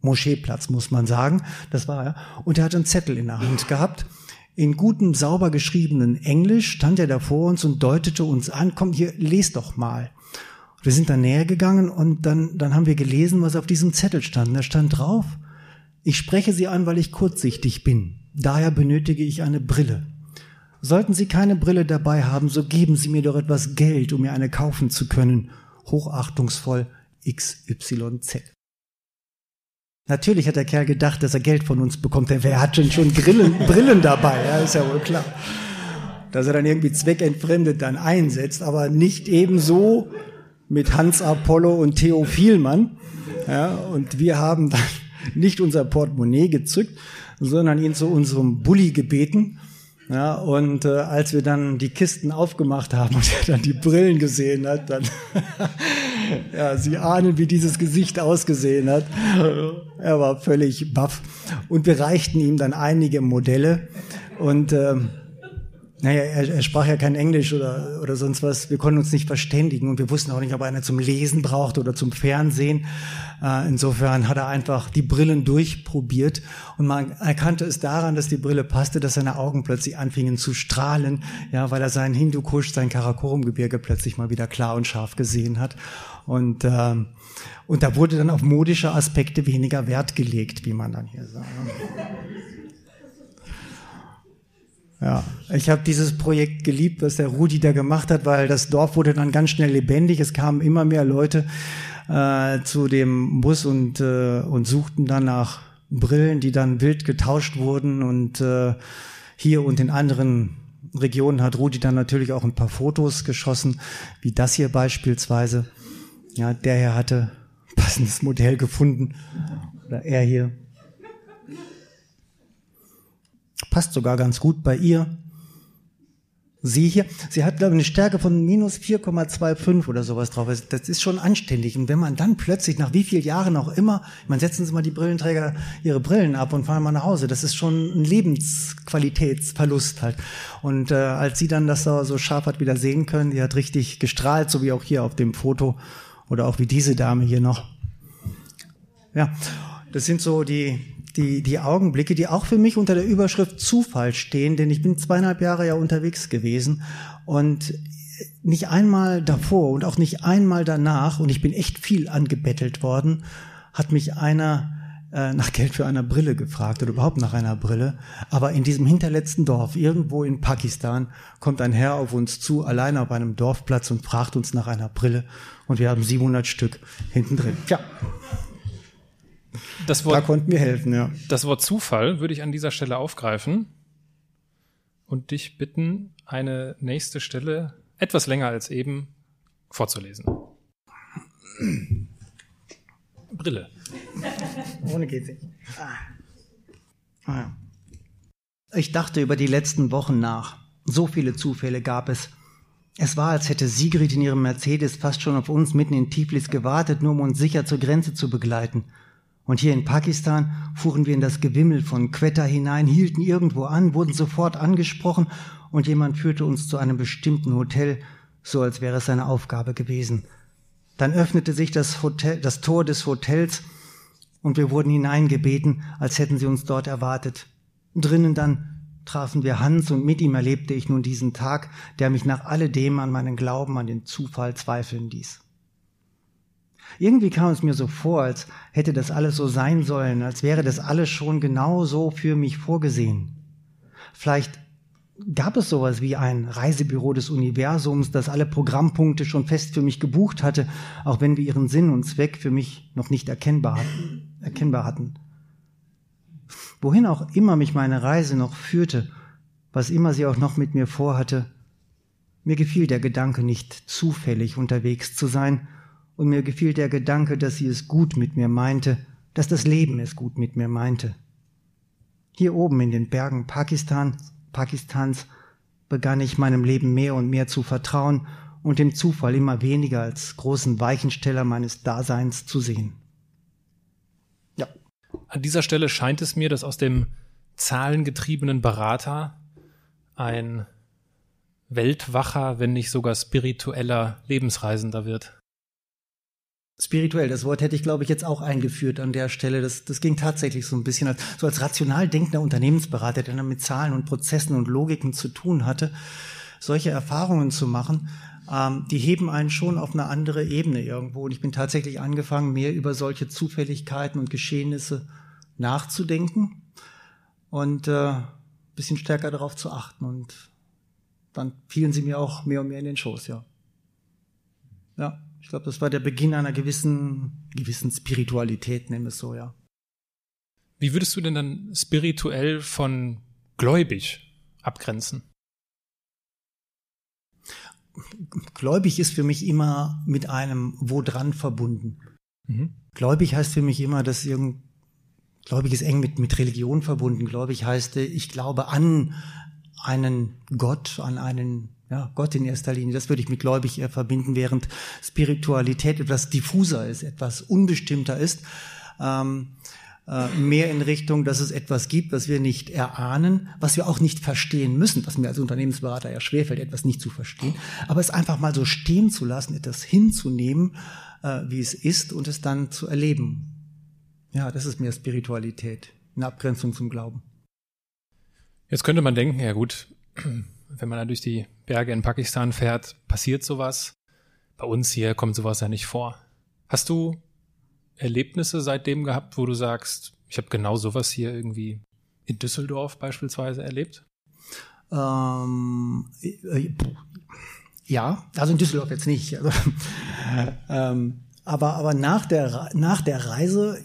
Moscheeplatz, muss man sagen. Das war er. Und er hatte einen Zettel in der Hand gehabt. In gutem, sauber geschriebenen Englisch stand er da vor uns und deutete uns an, komm hier, lest doch mal. Wir sind dann näher gegangen und dann, dann haben wir gelesen, was auf diesem Zettel stand. Da stand drauf, ich spreche Sie an, weil ich kurzsichtig bin. Daher benötige ich eine Brille. Sollten Sie keine Brille dabei haben, so geben Sie mir doch etwas Geld, um mir eine kaufen zu können. Hochachtungsvoll XYZ. Natürlich hat der Kerl gedacht, dass er Geld von uns bekommt. Wer hat denn schon Grillen, Brillen dabei? Ja, ist ja wohl klar. Dass er dann irgendwie zweckentfremdet dann einsetzt, aber nicht ebenso mit Hans Apollo und Theo Vielmann. Ja, und wir haben dann nicht unser Portemonnaie gezückt, sondern ihn zu unserem Bulli gebeten. Ja, und äh, als wir dann die Kisten aufgemacht haben und er dann die Brillen gesehen hat, dann, ja, Sie ahnen, wie dieses Gesicht ausgesehen hat. Er war völlig baff. Und wir reichten ihm dann einige Modelle und äh, naja, er, er sprach ja kein Englisch oder, oder sonst was. Wir konnten uns nicht verständigen und wir wussten auch nicht, ob er eine zum Lesen braucht oder zum Fernsehen. Äh, insofern hat er einfach die Brillen durchprobiert und man erkannte es daran, dass die Brille passte, dass seine Augen plötzlich anfingen zu strahlen, ja, weil er seinen Hindukusch, sein Karakorum-Gebirge plötzlich mal wieder klar und scharf gesehen hat. Und, äh, und da wurde dann auf modische Aspekte weniger Wert gelegt, wie man dann hier sagt. Ja, ich habe dieses Projekt geliebt, was der Rudi da gemacht hat, weil das Dorf wurde dann ganz schnell lebendig. Es kamen immer mehr Leute äh, zu dem Bus und, äh, und suchten dann nach Brillen, die dann wild getauscht wurden. Und äh, hier und in anderen Regionen hat Rudi dann natürlich auch ein paar Fotos geschossen, wie das hier beispielsweise. Ja, der hier hatte passendes Modell gefunden. Oder er hier. Passt sogar ganz gut bei ihr. Sie hier, sie hat, glaube ich, eine Stärke von minus 4,25 oder sowas drauf. Also das ist schon anständig. Und wenn man dann plötzlich, nach wie vielen Jahren auch immer, man setzen Sie mal die Brillenträger ihre Brillen ab und fahren mal nach Hause. Das ist schon ein Lebensqualitätsverlust halt. Und äh, als sie dann das so, so scharf hat wieder sehen können, die hat richtig gestrahlt, so wie auch hier auf dem Foto oder auch wie diese Dame hier noch. Ja, das sind so die, die, die Augenblicke, die auch für mich unter der Überschrift Zufall stehen, denn ich bin zweieinhalb Jahre ja unterwegs gewesen und nicht einmal davor und auch nicht einmal danach, und ich bin echt viel angebettelt worden, hat mich einer äh, nach Geld für eine Brille gefragt oder überhaupt nach einer Brille. Aber in diesem hinterletzten Dorf, irgendwo in Pakistan, kommt ein Herr auf uns zu, alleine auf einem Dorfplatz und fragt uns nach einer Brille. Und wir haben 700 Stück hinten drin. Tja. Das Wort, da konnten wir helfen, ja. Das Wort Zufall würde ich an dieser Stelle aufgreifen und dich bitten, eine nächste Stelle etwas länger als eben vorzulesen. Brille. Ohne geht's nicht. Ah. Ah, ja. Ich dachte über die letzten Wochen nach. So viele Zufälle gab es. Es war, als hätte Sigrid in ihrem Mercedes fast schon auf uns mitten in Tiflis gewartet, nur um uns sicher zur Grenze zu begleiten. Und hier in Pakistan fuhren wir in das Gewimmel von Quetta hinein, hielten irgendwo an, wurden sofort angesprochen und jemand führte uns zu einem bestimmten Hotel, so als wäre es seine Aufgabe gewesen. Dann öffnete sich das, Hotel, das Tor des Hotels und wir wurden hineingebeten, als hätten sie uns dort erwartet. Drinnen dann trafen wir Hans und mit ihm erlebte ich nun diesen Tag, der mich nach alledem an meinen Glauben an den Zufall zweifeln ließ. Irgendwie kam es mir so vor, als hätte das alles so sein sollen, als wäre das alles schon genau so für mich vorgesehen. Vielleicht gab es sowas wie ein Reisebüro des Universums, das alle Programmpunkte schon fest für mich gebucht hatte, auch wenn wir ihren Sinn und Zweck für mich noch nicht erkennbar. Erkennbar hatten. Wohin auch immer mich meine Reise noch führte, was immer sie auch noch mit mir vorhatte, mir gefiel der Gedanke nicht zufällig unterwegs zu sein, und mir gefiel der Gedanke, dass sie es gut mit mir meinte, dass das Leben es gut mit mir meinte. Hier oben in den Bergen Pakistan, Pakistans begann ich meinem Leben mehr und mehr zu vertrauen und dem Zufall immer weniger als großen Weichensteller meines Daseins zu sehen. Ja. An dieser Stelle scheint es mir, dass aus dem zahlengetriebenen Berater ein weltwacher, wenn nicht sogar spiritueller Lebensreisender wird spirituell. Das Wort hätte ich, glaube ich, jetzt auch eingeführt an der Stelle. Das, das ging tatsächlich so ein bisschen als, so als rational denkender Unternehmensberater, der dann mit Zahlen und Prozessen und Logiken zu tun hatte, solche Erfahrungen zu machen, ähm, die heben einen schon auf eine andere Ebene irgendwo. Und ich bin tatsächlich angefangen, mehr über solche Zufälligkeiten und Geschehnisse nachzudenken und äh, bisschen stärker darauf zu achten. Und dann fielen sie mir auch mehr und mehr in den Schoß, ja. Ja. Ich glaube, das war der Beginn einer gewissen, gewissen Spiritualität, nehmen wir es so, ja. Wie würdest du denn dann spirituell von gläubig abgrenzen? Gläubig ist für mich immer mit einem Wo dran verbunden. Mhm. Gläubig heißt für mich immer, dass irgend, gläubig ist eng mit, mit Religion verbunden. Gläubig heißt, ich glaube an einen Gott, an einen ja, Gott in erster Linie, das würde ich mit gläubig eher verbinden, während Spiritualität etwas diffuser ist, etwas unbestimmter ist, ähm, äh, mehr in Richtung, dass es etwas gibt, was wir nicht erahnen, was wir auch nicht verstehen müssen, was mir als Unternehmensberater ja schwerfällt, etwas nicht zu verstehen, aber es einfach mal so stehen zu lassen, etwas hinzunehmen, äh, wie es ist und es dann zu erleben. Ja, das ist mehr Spiritualität in Abgrenzung zum Glauben. Jetzt könnte man denken, ja gut, wenn man da durch die Berge in Pakistan fährt, passiert sowas. Bei uns hier kommt sowas ja nicht vor. Hast du Erlebnisse seitdem gehabt, wo du sagst, ich habe genau sowas hier irgendwie in Düsseldorf beispielsweise erlebt? Ähm, äh, ja, also in Düsseldorf jetzt nicht. Also, ähm, aber aber nach der nach der Reise äh,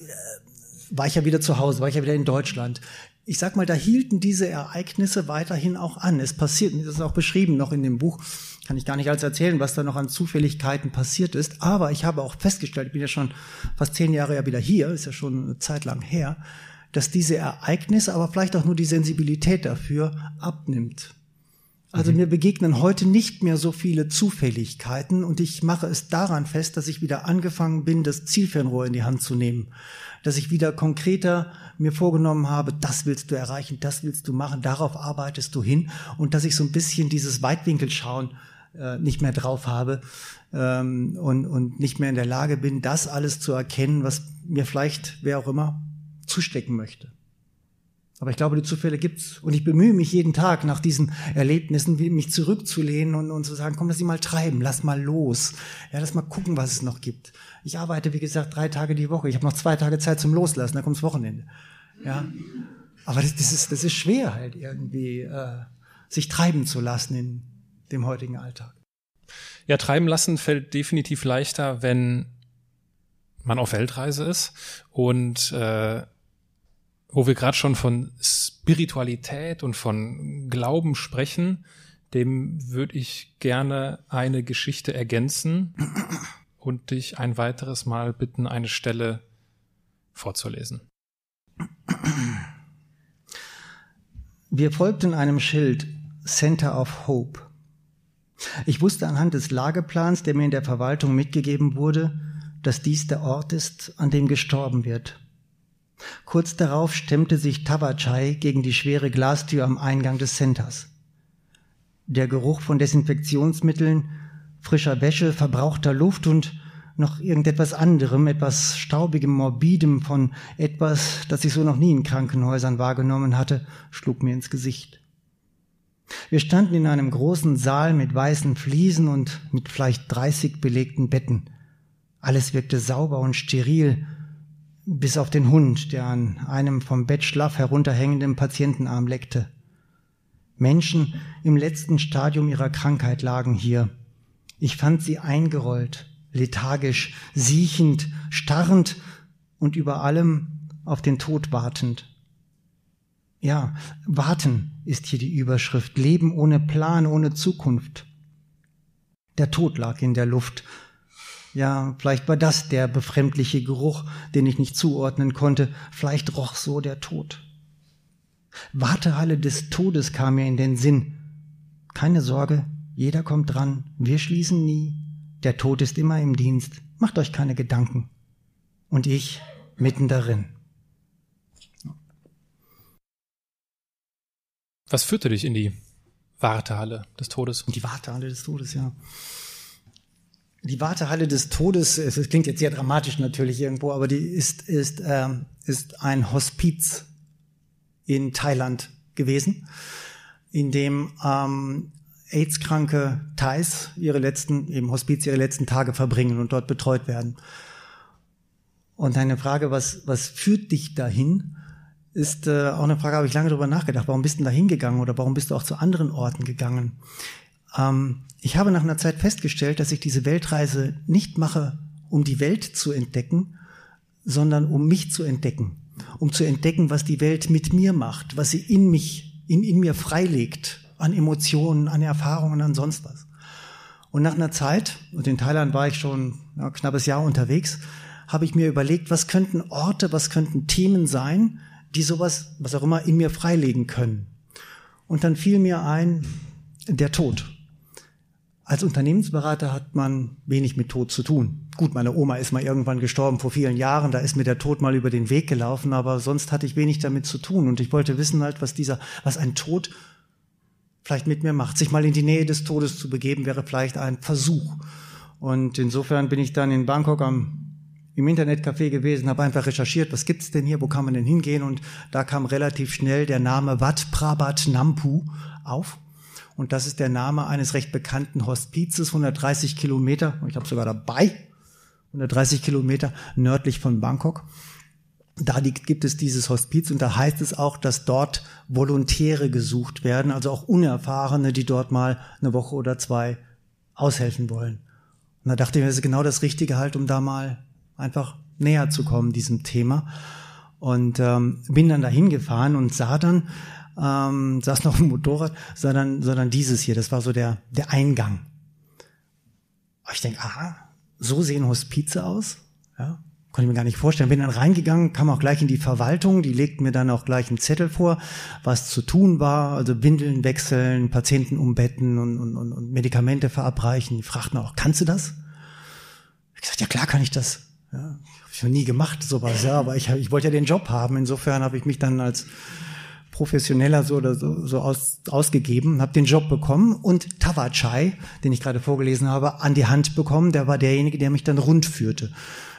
war ich ja wieder zu Hause, war ich ja wieder in Deutschland ich sag mal, da hielten diese Ereignisse weiterhin auch an. Es passiert, das ist auch beschrieben noch in dem Buch, kann ich gar nicht alles erzählen, was da noch an Zufälligkeiten passiert ist. Aber ich habe auch festgestellt, ich bin ja schon fast zehn Jahre ja wieder hier, ist ja schon eine Zeit lang her, dass diese Ereignisse, aber vielleicht auch nur die Sensibilität dafür abnimmt. Also mhm. mir begegnen heute nicht mehr so viele Zufälligkeiten und ich mache es daran fest, dass ich wieder angefangen bin, das Zielfernrohr in die Hand zu nehmen. Dass ich wieder konkreter mir vorgenommen habe, das willst du erreichen, das willst du machen, darauf arbeitest du hin und dass ich so ein bisschen dieses Weitwinkelschauen äh, nicht mehr drauf habe ähm, und, und nicht mehr in der Lage bin, das alles zu erkennen, was mir vielleicht, wer auch immer, zustecken möchte. Aber ich glaube, die Zufälle gibt's. Und ich bemühe mich jeden Tag nach diesen Erlebnissen, mich zurückzulehnen und, und zu sagen, komm, lass sie mal treiben, lass mal los. Ja, lass mal gucken, was es noch gibt. Ich arbeite, wie gesagt, drei Tage die Woche. Ich habe noch zwei Tage Zeit zum Loslassen, dann kommt's Wochenende. Ja. Aber das, das, ist, das ist schwer halt irgendwie, äh, sich treiben zu lassen in dem heutigen Alltag. Ja, treiben lassen fällt definitiv leichter, wenn man auf Weltreise ist und äh, wo wir gerade schon von Spiritualität und von Glauben sprechen, dem würde ich gerne eine Geschichte ergänzen und dich ein weiteres Mal bitten, eine Stelle vorzulesen. Wir folgten einem Schild Center of Hope. Ich wusste anhand des Lageplans, der mir in der Verwaltung mitgegeben wurde, dass dies der Ort ist, an dem gestorben wird. Kurz darauf stemmte sich Tavachai gegen die schwere Glastür am Eingang des Centers. Der Geruch von Desinfektionsmitteln, frischer Wäsche, verbrauchter Luft und noch irgendetwas anderem, etwas staubigem, morbidem von etwas, das ich so noch nie in Krankenhäusern wahrgenommen hatte, schlug mir ins Gesicht. Wir standen in einem großen Saal mit weißen Fliesen und mit vielleicht dreißig belegten Betten. Alles wirkte sauber und steril, bis auf den Hund, der an einem vom Bett schlaff herunterhängenden Patientenarm leckte. Menschen im letzten Stadium ihrer Krankheit lagen hier. Ich fand sie eingerollt, lethargisch, siechend, starrend und über allem auf den Tod wartend. Ja, warten ist hier die Überschrift. Leben ohne Plan, ohne Zukunft. Der Tod lag in der Luft. Ja, vielleicht war das der befremdliche Geruch, den ich nicht zuordnen konnte. Vielleicht roch so der Tod. Wartehalle des Todes kam mir in den Sinn. Keine Sorge, jeder kommt dran. Wir schließen nie. Der Tod ist immer im Dienst. Macht euch keine Gedanken. Und ich mitten darin. Was führte dich in die Wartehalle des Todes? Die Wartehalle des Todes, ja. Die Wartehalle des Todes, es klingt jetzt sehr dramatisch natürlich irgendwo, aber die ist, ist, ähm, ist ein Hospiz in Thailand gewesen, in dem ähm, AIDS-kranke Thais ihre letzten, im Hospiz ihre letzten Tage verbringen und dort betreut werden. Und deine Frage, was, was führt dich dahin, ist äh, auch eine Frage, habe ich lange darüber nachgedacht. Warum bist du da hingegangen oder warum bist du auch zu anderen Orten gegangen? Ähm, ich habe nach einer Zeit festgestellt, dass ich diese Weltreise nicht mache, um die Welt zu entdecken, sondern um mich zu entdecken. Um zu entdecken, was die Welt mit mir macht, was sie in mich, in, in mir freilegt, an Emotionen, an Erfahrungen, an sonst was. Und nach einer Zeit, und in Thailand war ich schon ja, knappes Jahr unterwegs, habe ich mir überlegt, was könnten Orte, was könnten Themen sein, die sowas, was auch immer, in mir freilegen können. Und dann fiel mir ein, der Tod. Als Unternehmensberater hat man wenig mit Tod zu tun. Gut, meine Oma ist mal irgendwann gestorben vor vielen Jahren, da ist mir der Tod mal über den Weg gelaufen, aber sonst hatte ich wenig damit zu tun und ich wollte wissen halt, was dieser, was ein Tod vielleicht mit mir macht. Sich mal in die Nähe des Todes zu begeben, wäre vielleicht ein Versuch. Und insofern bin ich dann in Bangkok am im Internetcafé gewesen, habe einfach recherchiert, was gibt's denn hier, wo kann man denn hingehen? Und da kam relativ schnell der Name Wat Prabat Nampu auf. Und das ist der Name eines recht bekannten Hospizes, 130 Kilometer, ich glaube sogar dabei, 130 Kilometer nördlich von Bangkok. Da gibt es dieses Hospiz und da heißt es auch, dass dort Volontäre gesucht werden, also auch Unerfahrene, die dort mal eine Woche oder zwei aushelfen wollen. Und da dachte ich mir, das ist genau das Richtige halt, um da mal einfach näher zu kommen, diesem Thema. Und ähm, bin dann dahin gefahren und sah dann, ähm, saß noch im Motorrad, sah dann dieses hier, das war so der, der Eingang. ich denke, aha, so sehen Hospize aus. Ja, konnte ich mir gar nicht vorstellen. Bin dann reingegangen, kam auch gleich in die Verwaltung, die legten mir dann auch gleich einen Zettel vor, was zu tun war, also Windeln wechseln, Patienten umbetten und, und, und, und Medikamente verabreichen. Die fragten auch, kannst du das? Ich gesagt, ja klar kann ich das. Ja, habe ich noch nie gemacht, sowas, ja, aber ich, ich wollte ja den Job haben. Insofern habe ich mich dann als professioneller so oder so, so aus, ausgegeben, habe den Job bekommen und Tawachai, den ich gerade vorgelesen habe, an die Hand bekommen. Der war derjenige, der mich dann rund führte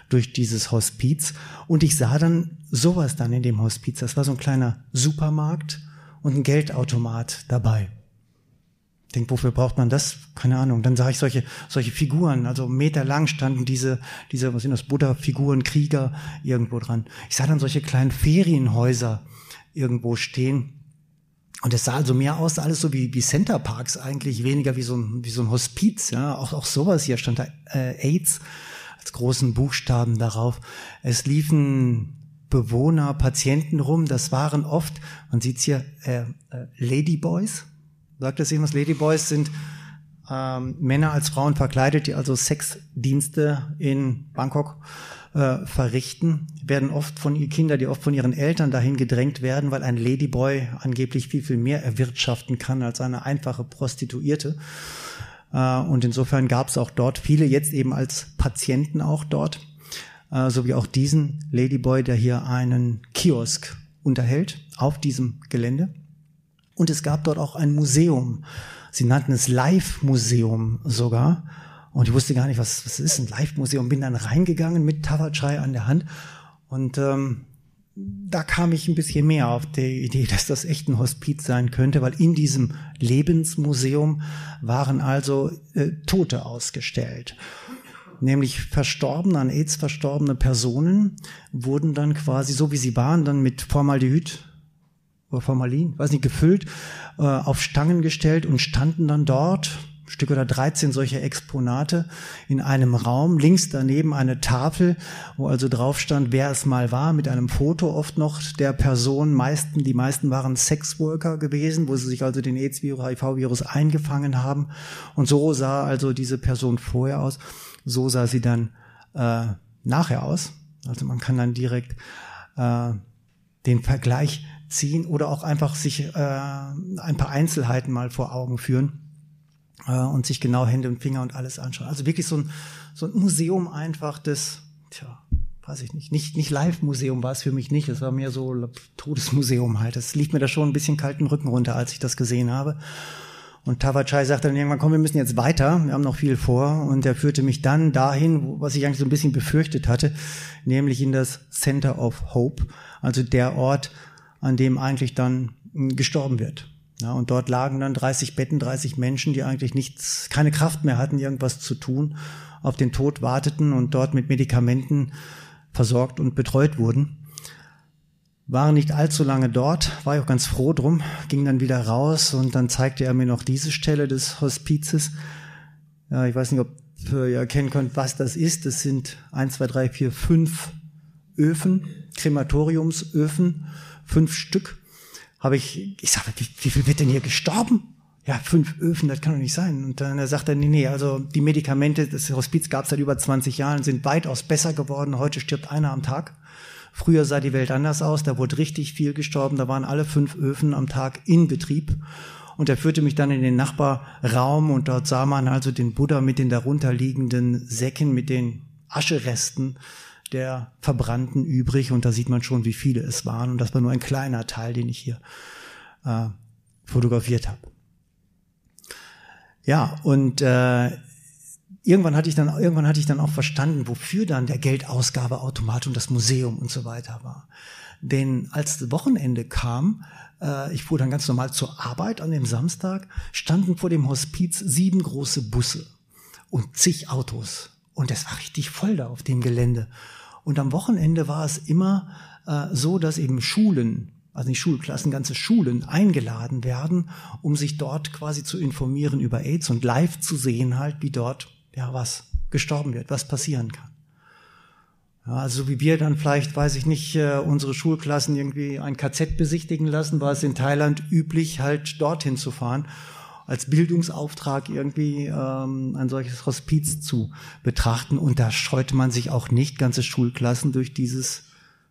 durch dieses Hospiz. Und ich sah dann sowas dann in dem Hospiz. Das war so ein kleiner Supermarkt und ein Geldautomat dabei denke, wofür braucht man das? Keine Ahnung. Dann sah ich solche, solche Figuren, also meterlang standen diese, diese, was sind das, Buddha-Figuren, Krieger irgendwo dran. Ich sah dann solche kleinen Ferienhäuser irgendwo stehen. Und es sah also mehr aus, alles so wie, wie Center Parks eigentlich, weniger wie so ein, wie so ein Hospiz, ja. Auch, auch sowas hier stand da, äh, AIDS als großen Buchstaben darauf. Es liefen Bewohner, Patienten rum, das waren oft, man sieht's hier, äh, äh, Ladyboys, Sagt das irgendwas? Ladyboys sind ähm, Männer als Frauen verkleidet, die also Sexdienste in Bangkok äh, verrichten, werden oft von ihren Kindern, die oft von ihren Eltern dahin gedrängt werden, weil ein Ladyboy angeblich viel, viel mehr erwirtschaften kann als eine einfache Prostituierte. Äh, und insofern gab es auch dort viele, jetzt eben als Patienten auch dort, äh, so wie auch diesen Ladyboy, der hier einen Kiosk unterhält auf diesem Gelände. Und es gab dort auch ein Museum. Sie nannten es Live-Museum sogar. Und ich wusste gar nicht, was, was ist ein Live-Museum. Bin dann reingegangen mit Tavachai an der Hand. Und ähm, da kam ich ein bisschen mehr auf die Idee, dass das echt ein Hospiz sein könnte, weil in diesem Lebensmuseum waren also äh, Tote ausgestellt. Nämlich verstorbene, an AIDS verstorbene Personen wurden dann quasi, so wie sie waren, dann mit Formaldehyd oder Formalin, weiß nicht, gefüllt, äh, auf Stangen gestellt und standen dann dort Stück oder 13 solche Exponate in einem Raum. Links daneben eine Tafel, wo also drauf stand, wer es mal war, mit einem Foto oft noch der Person. Meisten, die meisten waren Sexworker gewesen, wo sie sich also den AIDS-Virus, HIV-Virus eingefangen haben. Und so sah also diese Person vorher aus. So sah sie dann äh, nachher aus. Also man kann dann direkt äh, den Vergleich ziehen oder auch einfach sich äh, ein paar Einzelheiten mal vor Augen führen äh, und sich genau Hände und Finger und alles anschauen. Also wirklich so ein, so ein Museum einfach des, tja, weiß ich nicht, nicht, nicht Live-Museum war es für mich nicht, es war mehr so Todesmuseum halt. Es lief mir da schon ein bisschen kalten Rücken runter, als ich das gesehen habe. Und Tavachai sagte dann irgendwann, komm, wir müssen jetzt weiter, wir haben noch viel vor. Und er führte mich dann dahin, was ich eigentlich so ein bisschen befürchtet hatte, nämlich in das Center of Hope, also der Ort, an dem eigentlich dann gestorben wird. Ja, und dort lagen dann 30 Betten, 30 Menschen, die eigentlich nichts, keine Kraft mehr hatten, irgendwas zu tun, auf den Tod warteten und dort mit Medikamenten versorgt und betreut wurden. Waren nicht allzu lange dort, war ich auch ganz froh drum, ging dann wieder raus und dann zeigte er mir noch diese Stelle des Hospizes. Ja, ich weiß nicht, ob ihr erkennen könnt, was das ist. Das sind eins, zwei, drei, vier, fünf Öfen, Krematoriumsöfen, fünf Stück habe ich, ich sage, wie, wie viel wird denn hier gestorben? Ja, fünf Öfen, das kann doch nicht sein. Und dann sagt er, nee, nee, also die Medikamente, das Hospiz gab es seit über 20 Jahren, sind weitaus besser geworden. Heute stirbt einer am Tag. Früher sah die Welt anders aus, da wurde richtig viel gestorben, da waren alle fünf Öfen am Tag in Betrieb. Und er führte mich dann in den Nachbarraum und dort sah man also den Buddha mit den darunterliegenden Säcken, mit den Ascheresten der Verbrannten übrig und da sieht man schon, wie viele es waren und das war nur ein kleiner Teil, den ich hier äh, fotografiert habe. Ja, und äh, irgendwann hatte ich dann irgendwann hatte ich dann auch verstanden, wofür dann der Geldausgabeautomat und das Museum und so weiter war. Denn als das Wochenende kam, äh, ich fuhr dann ganz normal zur Arbeit an dem Samstag, standen vor dem Hospiz sieben große Busse und zig Autos und es war richtig voll da auf dem Gelände. Und am Wochenende war es immer äh, so, dass eben Schulen, also nicht Schulklassen, ganze Schulen eingeladen werden, um sich dort quasi zu informieren über AIDS und live zu sehen halt, wie dort ja was gestorben wird, was passieren kann. Ja, also wie wir dann vielleicht, weiß ich nicht, äh, unsere Schulklassen irgendwie ein KZ besichtigen lassen, war es in Thailand üblich, halt dorthin zu fahren als Bildungsauftrag irgendwie ähm, ein solches Hospiz zu betrachten. Und da scheute man sich auch nicht, ganze Schulklassen durch dieses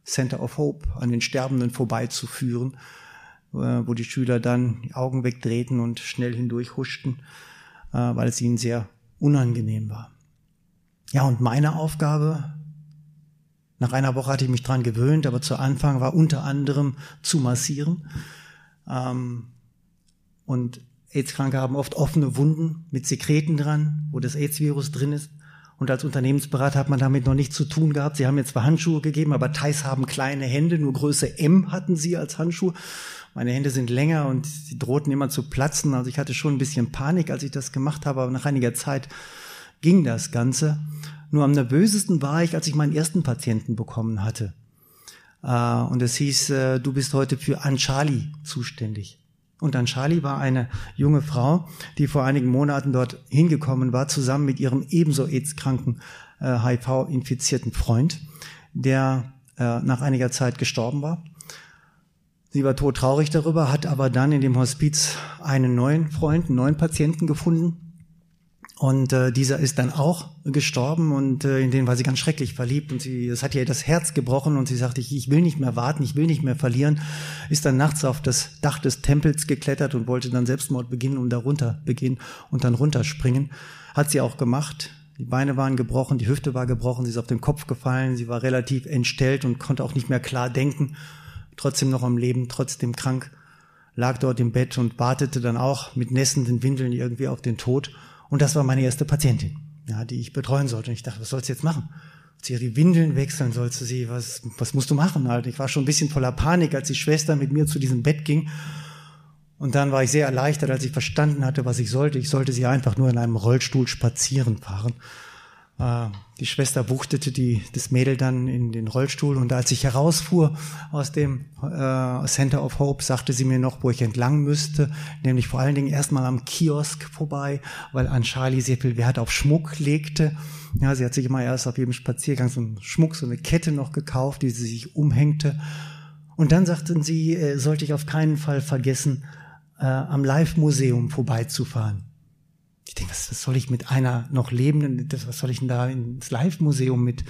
Center of Hope an den Sterbenden vorbeizuführen, äh, wo die Schüler dann die Augen wegdrehten und schnell hindurch huschten, äh, weil es ihnen sehr unangenehm war. Ja, und meine Aufgabe, nach einer Woche hatte ich mich dran gewöhnt, aber zu Anfang war unter anderem zu massieren. Ähm, und AIDS-Kranke haben oft offene Wunden mit Sekreten dran, wo das AIDS-Virus drin ist. Und als Unternehmensberater hat man damit noch nichts zu tun gehabt. Sie haben jetzt zwar Handschuhe gegeben, aber Thais haben kleine Hände, nur Größe M hatten sie als Handschuh. Meine Hände sind länger und sie drohten immer zu platzen. Also ich hatte schon ein bisschen Panik, als ich das gemacht habe, aber nach einiger Zeit ging das Ganze. Nur am nervösesten war ich, als ich meinen ersten Patienten bekommen hatte. Äh, und es hieß, äh, du bist heute für Anchali zuständig. Und dann Charlie war eine junge Frau, die vor einigen Monaten dort hingekommen war, zusammen mit ihrem ebenso AIDS-kranken, äh, HIV-infizierten Freund, der äh, nach einiger Zeit gestorben war. Sie war todtraurig darüber, hat aber dann in dem Hospiz einen neuen Freund, einen neuen Patienten gefunden, und äh, dieser ist dann auch gestorben und äh, in den war sie ganz schrecklich verliebt und sie, das hat ihr das Herz gebrochen und sie sagte, ich, ich will nicht mehr warten, ich will nicht mehr verlieren. Ist dann nachts auf das Dach des Tempels geklettert und wollte dann Selbstmord beginnen und darunter beginnen und dann runterspringen. Hat sie auch gemacht. Die Beine waren gebrochen, die Hüfte war gebrochen, sie ist auf den Kopf gefallen, sie war relativ entstellt und konnte auch nicht mehr klar denken. Trotzdem noch am Leben, trotzdem krank, lag dort im Bett und wartete dann auch mit nässenden Windeln irgendwie auf den Tod. Und das war meine erste Patientin, ja, die ich betreuen sollte. Und ich dachte, was sollst du jetzt machen? Sie ja die Windeln wechseln, sollst du sie, was, was musst du machen halt? Ich war schon ein bisschen voller Panik, als die Schwester mit mir zu diesem Bett ging. Und dann war ich sehr erleichtert, als ich verstanden hatte, was ich sollte. Ich sollte sie einfach nur in einem Rollstuhl spazieren fahren. Äh, die Schwester wuchtete die, das Mädel dann in den Rollstuhl und als ich herausfuhr aus dem äh, Center of Hope, sagte sie mir noch, wo ich entlang müsste, nämlich vor allen Dingen erstmal am Kiosk vorbei, weil an Charlie sehr viel Wert auf Schmuck legte. Ja, sie hat sich immer erst auf jedem Spaziergang so einen Schmuck, so eine Kette noch gekauft, die sie sich umhängte. Und dann sagten sie, äh, sollte ich auf keinen Fall vergessen, äh, am Live-Museum vorbeizufahren. Ich denke, was, was soll ich mit einer noch lebenden, was soll ich denn da ins Live-Museum mit,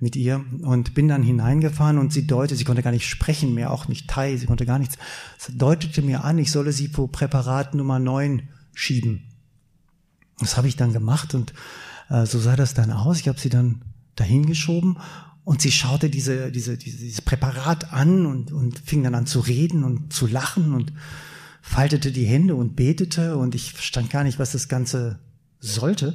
mit ihr? Und bin dann hineingefahren und sie deutete, sie konnte gar nicht sprechen mehr, auch nicht Thai, sie konnte gar nichts. Sie deutete mir an, ich solle sie vor Präparat Nummer 9 schieben. Das habe ich dann gemacht und äh, so sah das dann aus. Ich habe sie dann dahin geschoben und sie schaute diese, diese, diese, dieses Präparat an und, und fing dann an zu reden und zu lachen und faltete die Hände und betete und ich verstand gar nicht, was das Ganze sollte.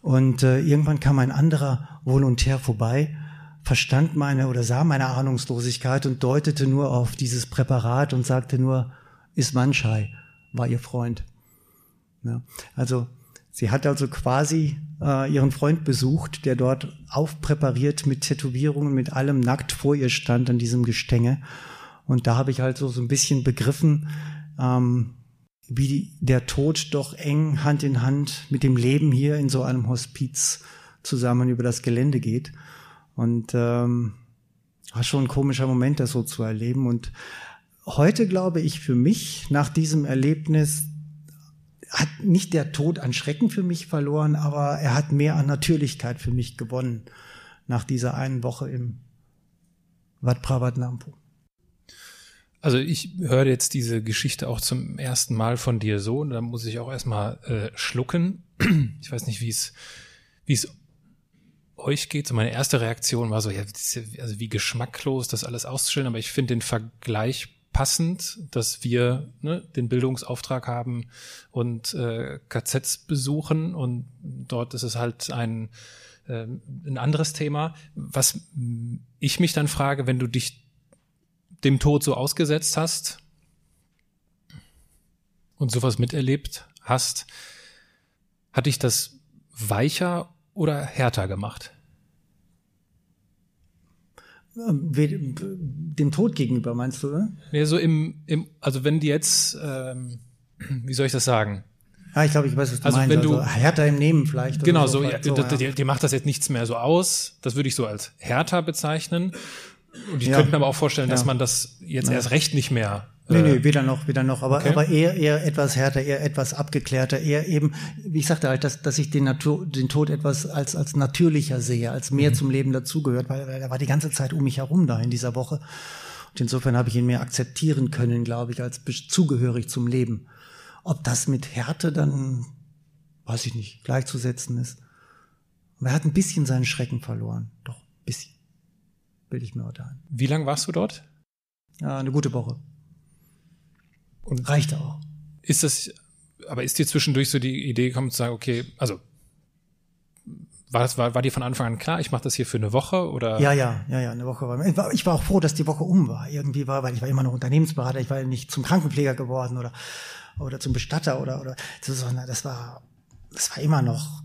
Und äh, irgendwann kam ein anderer Volontär vorbei, verstand meine oder sah meine Ahnungslosigkeit und deutete nur auf dieses Präparat und sagte nur, Ismanschai war ihr Freund. Ja, also sie hat also quasi äh, ihren Freund besucht, der dort aufpräpariert mit Tätowierungen, mit allem nackt vor ihr stand an diesem Gestänge. Und da habe ich halt so, so ein bisschen begriffen, ähm, wie der Tod doch eng Hand in Hand mit dem Leben hier in so einem Hospiz zusammen über das Gelände geht. Und ähm, war schon ein komischer Moment, das so zu erleben. Und heute glaube ich für mich, nach diesem Erlebnis, hat nicht der Tod an Schrecken für mich verloren, aber er hat mehr an Natürlichkeit für mich gewonnen nach dieser einen Woche im Wat Pravat Nampo. Also ich höre jetzt diese Geschichte auch zum ersten Mal von dir so und da muss ich auch erstmal äh, schlucken. Ich weiß nicht, wie es wie es euch geht. So meine erste Reaktion war so, ja, also wie geschmacklos das alles auszustellen, aber ich finde den Vergleich passend, dass wir ne, den Bildungsauftrag haben und äh, KZs besuchen und dort ist es halt ein, äh, ein anderes Thema. Was ich mich dann frage, wenn du dich dem Tod so ausgesetzt hast und sowas miterlebt hast, hat dich das weicher oder härter gemacht? Dem Tod gegenüber, meinst du? Oder? Ja, so im, im, also wenn die jetzt, ähm, wie soll ich das sagen? Ja, ich glaube, ich weiß, was du also meinst. Wenn du, also härter im Nehmen vielleicht. Genau, so, ja, so ja. dir, dir macht das jetzt nichts mehr so aus. Das würde ich so als härter bezeichnen. Und ich ja. könnte mir aber auch vorstellen, dass man das jetzt erst recht nicht mehr Nee, nee, weder noch, weder noch, aber, okay. aber eher, eher etwas härter, eher etwas abgeklärter, eher eben, wie ich sagte halt, dass, dass ich den Natur, den Tod etwas als, als natürlicher sehe, als mehr mhm. zum Leben dazugehört, weil, weil er war die ganze Zeit um mich herum da in dieser Woche. Und insofern habe ich ihn mehr akzeptieren können, glaube ich, als zugehörig zum Leben. Ob das mit Härte dann, weiß ich nicht, gleichzusetzen ist. Aber er hat ein bisschen seinen Schrecken verloren. Doch, ein bisschen. Bilde ich mir heute ein. Wie lange warst du dort? Ja, eine gute Woche. Und reicht auch. Ist das, aber ist dir zwischendurch so die Idee gekommen zu sagen, okay, also war, das, war, war dir von Anfang an klar, ich mache das hier für eine Woche oder? Ja, ja, ja, ja, eine Woche war. Ich war, ich war auch froh, dass die Woche um war. Irgendwie war, weil ich war immer noch Unternehmensberater, ich war nicht zum Krankenpfleger geworden oder oder zum Bestatter oder oder sondern das war das war immer noch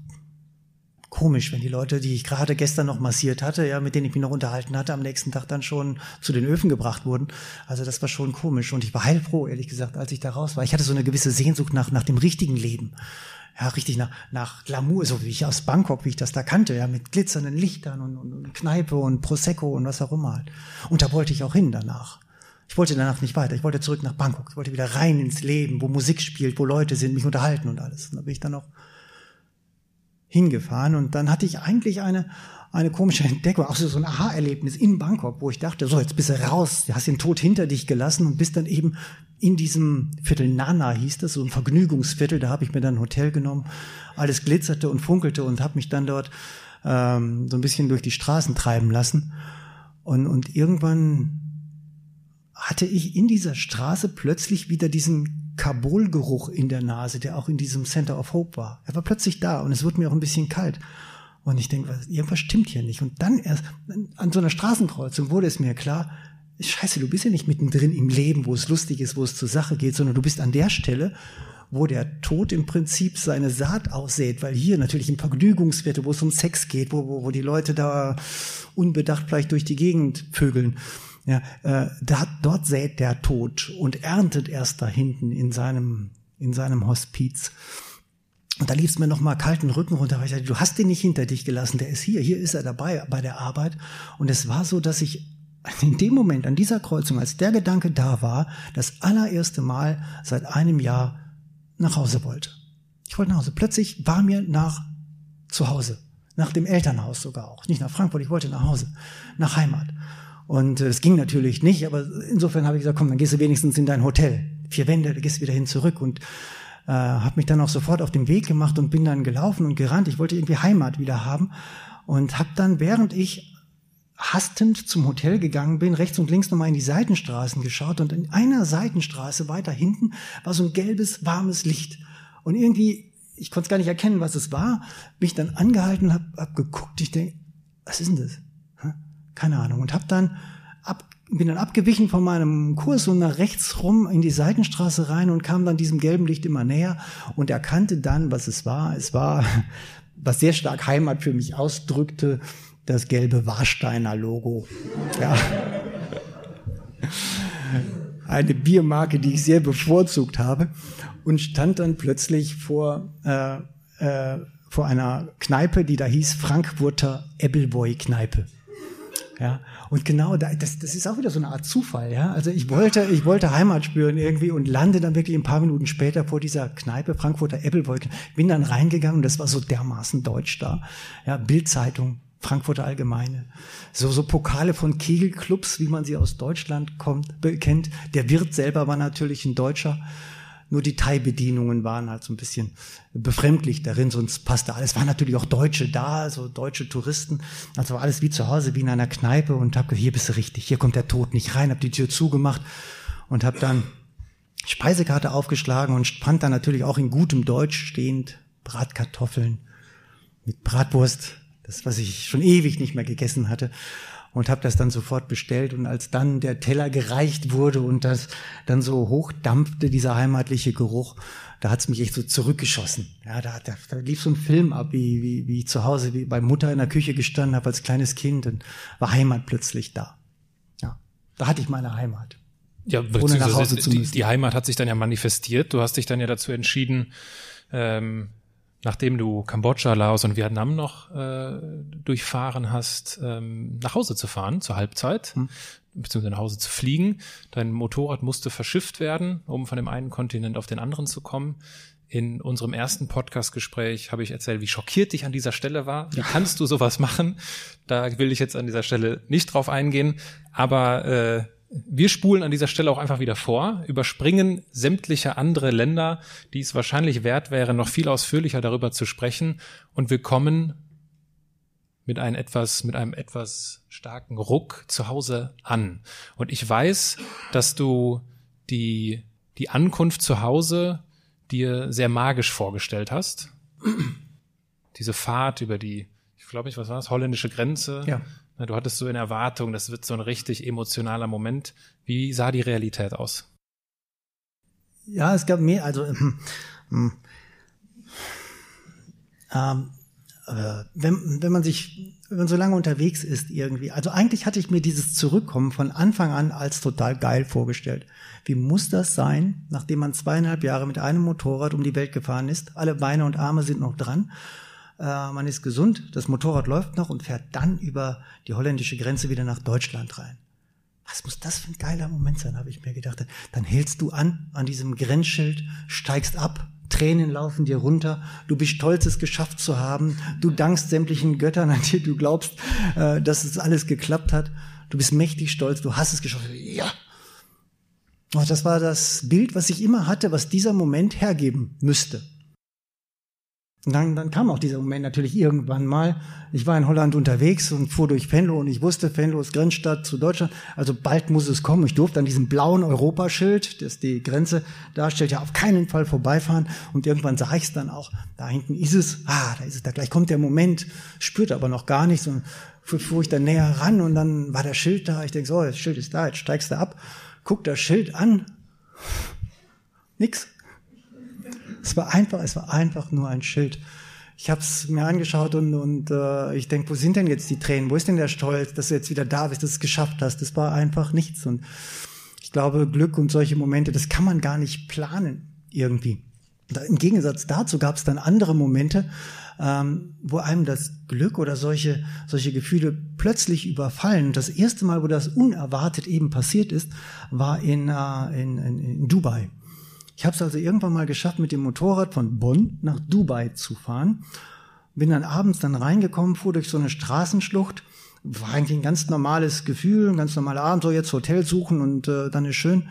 komisch, wenn die Leute, die ich gerade gestern noch massiert hatte, ja, mit denen ich mich noch unterhalten hatte, am nächsten Tag dann schon zu den Öfen gebracht wurden. Also das war schon komisch und ich war heilfroh, ehrlich gesagt, als ich da raus war. Ich hatte so eine gewisse Sehnsucht nach, nach dem richtigen Leben. Ja, richtig nach, nach Glamour, so wie ich aus Bangkok, wie ich das da kannte, ja, mit glitzernden Lichtern und, und, und Kneipe und Prosecco und was auch immer halt. Und da wollte ich auch hin danach. Ich wollte danach nicht weiter. Ich wollte zurück nach Bangkok. Ich wollte wieder rein ins Leben, wo Musik spielt, wo Leute sind, mich unterhalten und alles. Und da bin ich dann auch hingefahren und dann hatte ich eigentlich eine, eine komische Entdeckung, auch so ein Aha-Erlebnis in Bangkok, wo ich dachte, so, jetzt bist du raus, du hast den Tod hinter dich gelassen und bist dann eben in diesem Viertel Nana hieß das, so ein Vergnügungsviertel, da habe ich mir dann ein Hotel genommen, alles glitzerte und funkelte und habe mich dann dort ähm, so ein bisschen durch die Straßen treiben lassen. Und, und irgendwann hatte ich in dieser Straße plötzlich wieder diesen Kabul-Geruch in der Nase, der auch in diesem Center of Hope war. Er war plötzlich da und es wurde mir auch ein bisschen kalt. Und ich denke, irgendwas stimmt hier nicht. Und dann erst an so einer Straßenkreuzung wurde es mir klar, Scheiße, du bist ja nicht mittendrin im Leben, wo es lustig ist, wo es zur Sache geht, sondern du bist an der Stelle, wo der Tod im Prinzip seine Saat aussät, weil hier natürlich im Vergnügungsviertel, wo es um Sex geht, wo, wo, wo die Leute da unbedacht vielleicht durch die Gegend vögeln, ja, äh, da, dort sät der Tod und erntet erst da hinten in seinem, in seinem Hospiz. Und da lief es mir noch mal kalten Rücken runter, weil ich dachte, du hast den nicht hinter dich gelassen, der ist hier, hier ist er dabei bei der Arbeit. Und es war so, dass ich in dem Moment, an dieser Kreuzung, als der Gedanke da war, das allererste Mal seit einem Jahr nach Hause wollte. Ich wollte nach Hause. Plötzlich war mir nach zu Hause, nach dem Elternhaus sogar auch, nicht nach Frankfurt, ich wollte nach Hause, nach Heimat. Und äh, es ging natürlich nicht, aber insofern habe ich gesagt, komm, dann gehst du wenigstens in dein Hotel. Vier Wände, du gehst wieder hin zurück und äh, habe mich dann auch sofort auf den Weg gemacht und bin dann gelaufen und gerannt. Ich wollte irgendwie Heimat wieder haben und habe dann, während ich hastend zum Hotel gegangen bin, rechts und links nochmal in die Seitenstraßen geschaut und in einer Seitenstraße weiter hinten war so ein gelbes, warmes Licht. Und irgendwie, ich konnte es gar nicht erkennen, was es war, bin ich dann angehalten und habe hab geguckt. Ich denke, was ist denn das? Keine Ahnung. Und habe dann ab, bin dann abgewichen von meinem Kurs und nach rechts rum in die Seitenstraße rein und kam dann diesem gelben Licht immer näher und erkannte dann, was es war. Es war, was sehr stark Heimat für mich ausdrückte, das gelbe Warsteiner Logo. Ja. Eine Biermarke, die ich sehr bevorzugt habe und stand dann plötzlich vor, äh, äh, vor einer Kneipe, die da hieß Frankfurter Ebbelboy Kneipe. Ja, und genau da, das, das ist auch wieder so eine Art Zufall, ja. Also ich wollte, ich wollte Heimat spüren irgendwie und lande dann wirklich ein paar Minuten später vor dieser Kneipe, Frankfurter Ebbelboy, bin dann reingegangen und das war so dermaßen deutsch da. Ja, Bildzeitung, Frankfurter Allgemeine. So, so Pokale von Kegelclubs, wie man sie aus Deutschland kommt, kennt. Der Wirt selber war natürlich ein Deutscher. Nur die Thai-Bedienungen waren halt so ein bisschen befremdlich darin, sonst passte alles. Es waren natürlich auch Deutsche da, so deutsche Touristen. Also war alles wie zu Hause, wie in einer Kneipe und hab gesagt, hier bist du richtig, hier kommt der Tod nicht rein, hab die Tür zugemacht und hab dann Speisekarte aufgeschlagen und fand dann natürlich auch in gutem Deutsch stehend Bratkartoffeln mit Bratwurst, das, was ich schon ewig nicht mehr gegessen hatte und habe das dann sofort bestellt und als dann der Teller gereicht wurde und das dann so hochdampfte, dieser heimatliche Geruch, da hat's mich echt so zurückgeschossen. Ja, da, da, da lief so ein Film ab, wie, wie, wie ich zu Hause wie bei Mutter in der Küche gestanden habe als kleines Kind und war Heimat plötzlich da. Ja, da hatte ich meine Heimat. Ja, ohne nach Hause zu müssen. Die, die Heimat hat sich dann ja manifestiert. Du hast dich dann ja dazu entschieden, ähm, nachdem du Kambodscha, Laos und Vietnam noch äh, durchfahren hast, ähm, nach Hause zu fahren zur Halbzeit, hm. beziehungsweise nach Hause zu fliegen. Dein Motorrad musste verschifft werden, um von dem einen Kontinent auf den anderen zu kommen. In unserem ersten Podcast-Gespräch habe ich erzählt, wie schockiert ich an dieser Stelle war. Wie kannst du sowas machen? Da will ich jetzt an dieser Stelle nicht drauf eingehen. Aber äh, wir spulen an dieser Stelle auch einfach wieder vor, überspringen sämtliche andere Länder, die es wahrscheinlich wert wäre, noch viel ausführlicher darüber zu sprechen und wir kommen mit einem etwas, mit einem etwas starken Ruck zu Hause an. Und ich weiß, dass du die, die Ankunft zu Hause dir sehr magisch vorgestellt hast. Diese Fahrt über die, ich glaube ich, was war das, holländische Grenze. Ja. Du hattest so in Erwartung, das wird so ein richtig emotionaler Moment. Wie sah die Realität aus? Ja, es gab mehr, also ähm, äh, wenn, wenn man sich, wenn man so lange unterwegs ist irgendwie, also eigentlich hatte ich mir dieses Zurückkommen von Anfang an als total geil vorgestellt. Wie muss das sein, nachdem man zweieinhalb Jahre mit einem Motorrad um die Welt gefahren ist, alle Beine und Arme sind noch dran äh, man ist gesund, das Motorrad läuft noch und fährt dann über die holländische Grenze wieder nach Deutschland rein. Was muss das für ein geiler Moment sein, habe ich mir gedacht. Dann hältst du an, an diesem Grenzschild, steigst ab, Tränen laufen dir runter, du bist stolz, es geschafft zu haben, du dankst sämtlichen Göttern, an die du glaubst, äh, dass es alles geklappt hat, du bist mächtig stolz, du hast es geschafft. Ja. Und das war das Bild, was ich immer hatte, was dieser Moment hergeben müsste. Und dann, dann kam auch dieser Moment natürlich irgendwann mal. Ich war in Holland unterwegs und fuhr durch Venlo und ich wusste, Venlo ist Grenzstadt zu Deutschland. Also bald muss es kommen. Ich durfte an diesem blauen Europaschild, das die Grenze darstellt, ja auf keinen Fall vorbeifahren. Und irgendwann sah ich es dann auch. Da hinten ist es. Ah, da ist es. Da gleich kommt der Moment. Spürte aber noch gar nichts. Und fuhr ich dann näher ran und dann war das Schild da. Ich denke so, das Schild ist da. Jetzt steigst du ab. Guck das Schild an. Nix. Es war einfach, es war einfach nur ein Schild. Ich habe es mir angeschaut und, und äh, ich denke, wo sind denn jetzt die Tränen? Wo ist denn der Stolz, dass du jetzt wieder da bist, dass du es geschafft hast? Das war einfach nichts. Und ich glaube, Glück und solche Momente, das kann man gar nicht planen irgendwie. Im Gegensatz dazu gab es dann andere Momente, ähm, wo einem das Glück oder solche, solche Gefühle plötzlich überfallen. Und das erste Mal, wo das unerwartet eben passiert ist, war in, äh, in, in, in Dubai. Ich habe es also irgendwann mal geschafft, mit dem Motorrad von Bonn nach Dubai zu fahren. Bin dann abends dann reingekommen, fuhr durch so eine Straßenschlucht. War eigentlich ein ganz normales Gefühl, ein ganz normaler Abend, so jetzt Hotel suchen und äh, dann ist schön.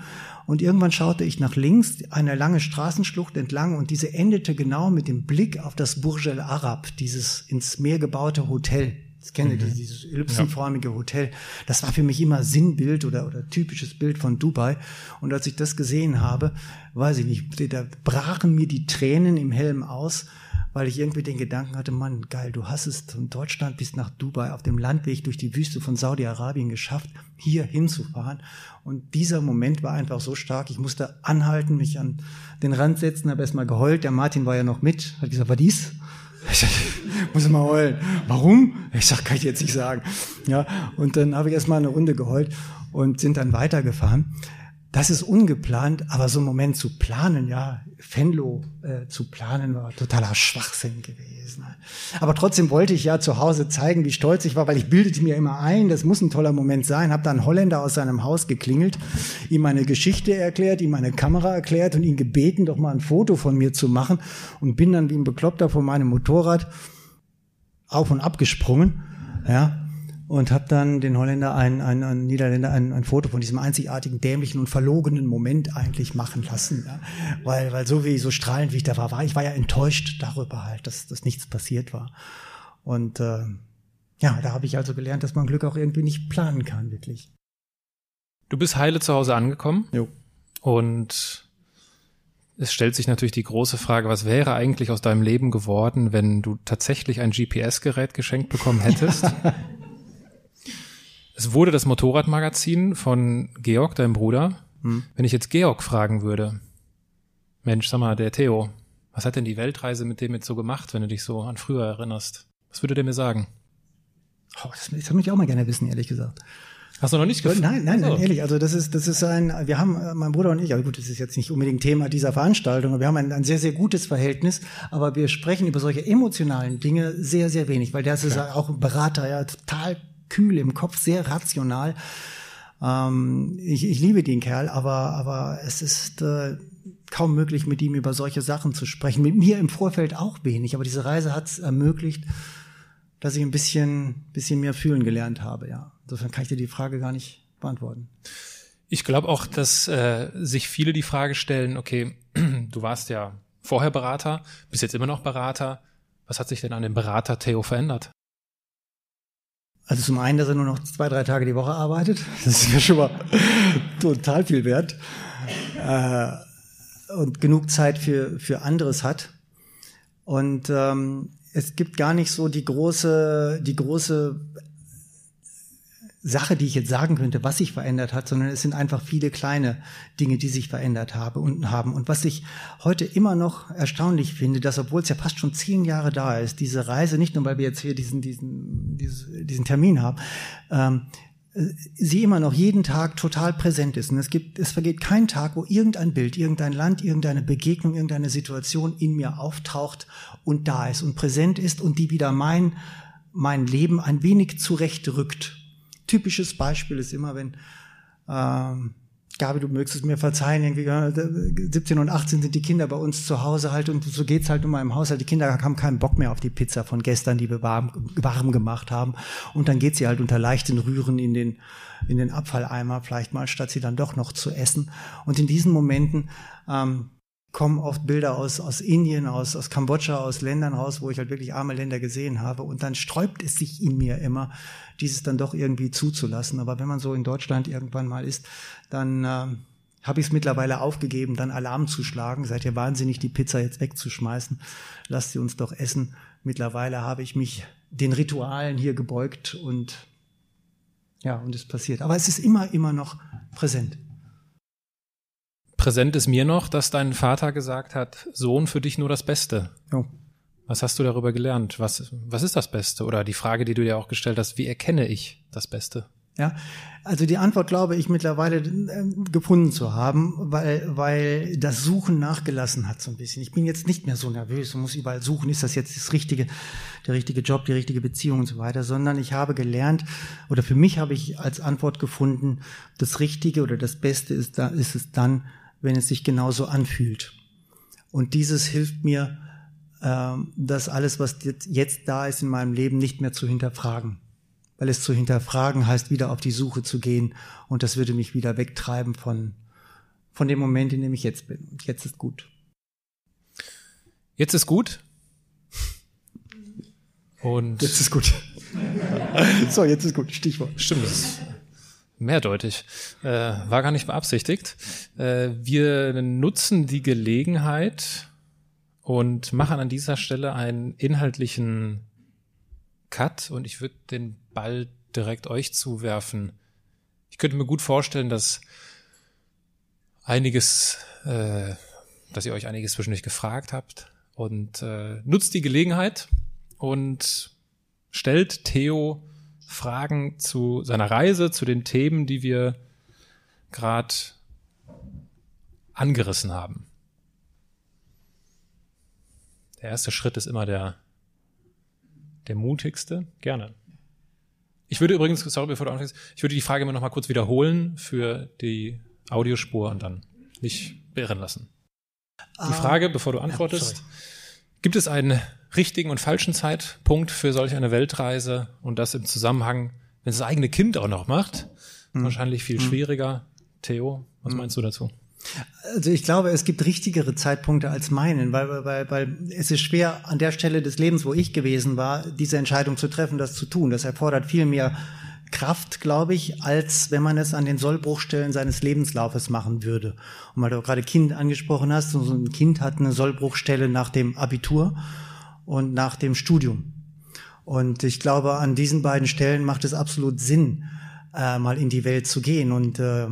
Und irgendwann schaute ich nach links, eine lange Straßenschlucht entlang und diese endete genau mit dem Blick auf das Burj Al Arab, dieses ins Meer gebaute Hotel. Das kenne mhm. dieses ellipsenförmige Hotel. Das war für mich immer Sinnbild oder, oder typisches Bild von Dubai. Und als ich das gesehen habe, weiß ich nicht, da brachen mir die Tränen im Helm aus, weil ich irgendwie den Gedanken hatte, Mann, geil, du hast es von Deutschland bis nach Dubai auf dem Landweg durch die Wüste von Saudi-Arabien geschafft, hier hinzufahren. Und dieser Moment war einfach so stark. Ich musste anhalten, mich an den Rand setzen, habe erstmal geheult. Der Martin war ja noch mit, hat gesagt, was dies? Ich muss mal heulen. Warum? Ich sag, kann ich jetzt nicht sagen. Ja, und dann habe ich erstmal eine Runde geheult und sind dann weitergefahren. Das ist ungeplant, aber so einen Moment zu planen, ja, Fenlo äh, zu planen, war totaler Schwachsinn gewesen. Aber trotzdem wollte ich ja zu Hause zeigen, wie stolz ich war, weil ich bildete mir immer ein, das muss ein toller Moment sein. Hab dann Holländer aus seinem Haus geklingelt, ihm meine Geschichte erklärt, ihm meine Kamera erklärt und ihn gebeten, doch mal ein Foto von mir zu machen und bin dann wie ein Bekloppter von meinem Motorrad auf und ab gesprungen, ja, und habe dann den Holländer, ein, ein, ein Niederländer, ein, ein Foto von diesem einzigartigen, dämlichen und verlogenen Moment eigentlich machen lassen. Ja? Weil, weil so wie, so strahlend wie ich da war, war ich war ja enttäuscht darüber halt, dass, dass nichts passiert war. Und äh, ja, da habe ich also gelernt, dass man Glück auch irgendwie nicht planen kann, wirklich. Du bist heile zu Hause angekommen. Jo. Und es stellt sich natürlich die große Frage, was wäre eigentlich aus deinem Leben geworden, wenn du tatsächlich ein GPS-Gerät geschenkt bekommen hättest? Es wurde das Motorradmagazin von Georg, deinem Bruder. Hm. Wenn ich jetzt Georg fragen würde, Mensch, sag mal, der Theo, was hat denn die Weltreise mit dem jetzt so gemacht, wenn du dich so an früher erinnerst? Was würde der mir sagen? Oh, das, das würde ich auch mal gerne wissen, ehrlich gesagt. Hast du noch nicht gefragt? Nein, nein, nein, ehrlich. Also das ist, das ist ein, wir haben, äh, mein Bruder und ich, aber gut, das ist jetzt nicht unbedingt Thema dieser Veranstaltung, aber wir haben ein, ein sehr, sehr gutes Verhältnis, aber wir sprechen über solche emotionalen Dinge sehr, sehr wenig, weil der ist ja. auch ein Berater, ja, total kühl im Kopf, sehr rational. Ähm, ich, ich liebe den Kerl, aber, aber es ist äh, kaum möglich, mit ihm über solche Sachen zu sprechen. Mit mir im Vorfeld auch wenig, aber diese Reise hat es ermöglicht, dass ich ein bisschen, bisschen mehr fühlen gelernt habe. Ja, insofern kann ich dir die Frage gar nicht beantworten. Ich glaube auch, dass äh, sich viele die Frage stellen: Okay, du warst ja vorher Berater, bist jetzt immer noch Berater. Was hat sich denn an dem Berater Theo verändert? Also zum einen, dass er nur noch zwei, drei Tage die Woche arbeitet. Das ist mir schon mal total viel wert. Äh, und genug Zeit für, für anderes hat. Und ähm, es gibt gar nicht so die große, die große Sache, die ich jetzt sagen könnte, was sich verändert hat, sondern es sind einfach viele kleine Dinge, die sich verändert habe und haben. Und was ich heute immer noch erstaunlich finde, dass obwohl es ja fast schon zehn Jahre da ist, diese Reise, nicht nur weil wir jetzt hier diesen, diesen, diesen, Termin haben, ähm, sie immer noch jeden Tag total präsent ist. Und es gibt, es vergeht kein Tag, wo irgendein Bild, irgendein Land, irgendeine Begegnung, irgendeine Situation in mir auftaucht und da ist und präsent ist und die wieder mein, mein Leben ein wenig zurechtrückt typisches Beispiel ist immer, wenn ähm, Gabi, du mögst es mir verzeihen, irgendwie 17 und 18 sind die Kinder bei uns zu Hause halt und so geht's halt immer im Haushalt. Die Kinder haben keinen Bock mehr auf die Pizza von gestern, die wir warm, warm gemacht haben. Und dann geht sie halt unter leichten Rühren in den, in den Abfalleimer vielleicht mal, statt sie dann doch noch zu essen. Und in diesen Momenten ähm, kommen oft Bilder aus, aus Indien, aus, aus Kambodscha, aus Ländern raus, wo ich halt wirklich arme Länder gesehen habe. Und dann sträubt es sich in mir immer, dieses dann doch irgendwie zuzulassen. Aber wenn man so in Deutschland irgendwann mal ist, dann äh, habe ich es mittlerweile aufgegeben, dann Alarm zu schlagen. Seid ihr wahnsinnig, die Pizza jetzt wegzuschmeißen? Lasst sie uns doch essen. Mittlerweile habe ich mich den Ritualen hier gebeugt und ja, und es passiert. Aber es ist immer, immer noch präsent. präsent ist mir noch, dass dein Vater gesagt hat, Sohn, für dich nur das Beste. Jo. Was hast du darüber gelernt? Was, was ist das Beste? Oder die Frage, die du dir auch gestellt hast, wie erkenne ich das Beste? Ja, also die Antwort glaube ich mittlerweile äh, gefunden zu haben, weil, weil das Suchen nachgelassen hat so ein bisschen. Ich bin jetzt nicht mehr so nervös und muss überall suchen, ist das jetzt das richtige, der richtige Job, die richtige Beziehung und so weiter, sondern ich habe gelernt oder für mich habe ich als Antwort gefunden, das Richtige oder das Beste ist, da, ist es dann, wenn es sich genauso anfühlt. Und dieses hilft mir, das alles, was jetzt da ist in meinem Leben, nicht mehr zu hinterfragen weil es zu hinterfragen heißt, wieder auf die Suche zu gehen. Und das würde mich wieder wegtreiben von, von dem Moment, in dem ich jetzt bin. Und jetzt ist gut. Jetzt ist gut. Und jetzt ist gut. so, jetzt ist gut. Stichwort. Stimmt, das mehrdeutig. Äh, war gar nicht beabsichtigt. Äh, wir nutzen die Gelegenheit und machen an dieser Stelle einen inhaltlichen Cut und ich würde den Ball direkt euch zuwerfen. Ich könnte mir gut vorstellen, dass einiges, äh, dass ihr euch einiges zwischendurch gefragt habt und äh, nutzt die Gelegenheit und stellt Theo Fragen zu seiner Reise, zu den Themen, die wir gerade angerissen haben. Der erste Schritt ist immer der der mutigste? Gerne. Ich würde übrigens, sorry, bevor du anfängst, ich würde die Frage immer noch mal kurz wiederholen für die Audiospur und dann nicht beirren lassen. Die ah. Frage, bevor du antwortest, ja, gibt es einen richtigen und falschen Zeitpunkt für solch eine Weltreise und das im Zusammenhang, wenn es das eigene Kind auch noch macht? Hm. Wahrscheinlich viel hm. schwieriger. Theo, was hm. meinst du dazu? Also ich glaube, es gibt richtigere Zeitpunkte als meinen, weil, weil, weil es ist schwer an der Stelle des Lebens, wo ich gewesen war, diese Entscheidung zu treffen, das zu tun. Das erfordert viel mehr Kraft, glaube ich, als wenn man es an den Sollbruchstellen seines Lebenslaufes machen würde. Und weil du gerade Kind angesprochen hast, so ein Kind hat eine Sollbruchstelle nach dem Abitur und nach dem Studium. Und ich glaube, an diesen beiden Stellen macht es absolut Sinn, äh, mal in die Welt zu gehen und äh,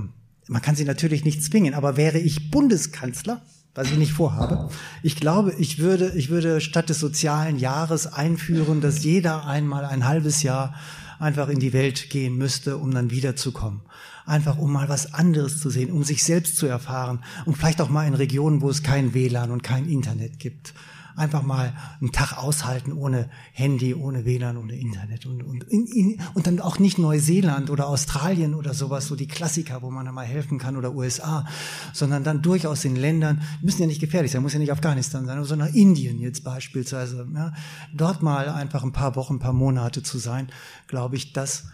man kann sie natürlich nicht zwingen, aber wäre ich Bundeskanzler, was ich nicht vorhabe, ich glaube, ich würde, ich würde statt des sozialen Jahres einführen, dass jeder einmal ein halbes Jahr einfach in die Welt gehen müsste, um dann wiederzukommen. Einfach um mal was anderes zu sehen, um sich selbst zu erfahren und vielleicht auch mal in Regionen, wo es kein WLAN und kein Internet gibt einfach mal einen Tag aushalten ohne Handy, ohne WLAN, ohne Internet und, und, in, in, und dann auch nicht Neuseeland oder Australien oder sowas, so die Klassiker, wo man dann mal helfen kann oder USA, sondern dann durchaus in Ländern, müssen ja nicht gefährlich sein, muss ja nicht Afghanistan sein, sondern Indien jetzt beispielsweise, ja, dort mal einfach ein paar Wochen, ein paar Monate zu sein, glaube ich, das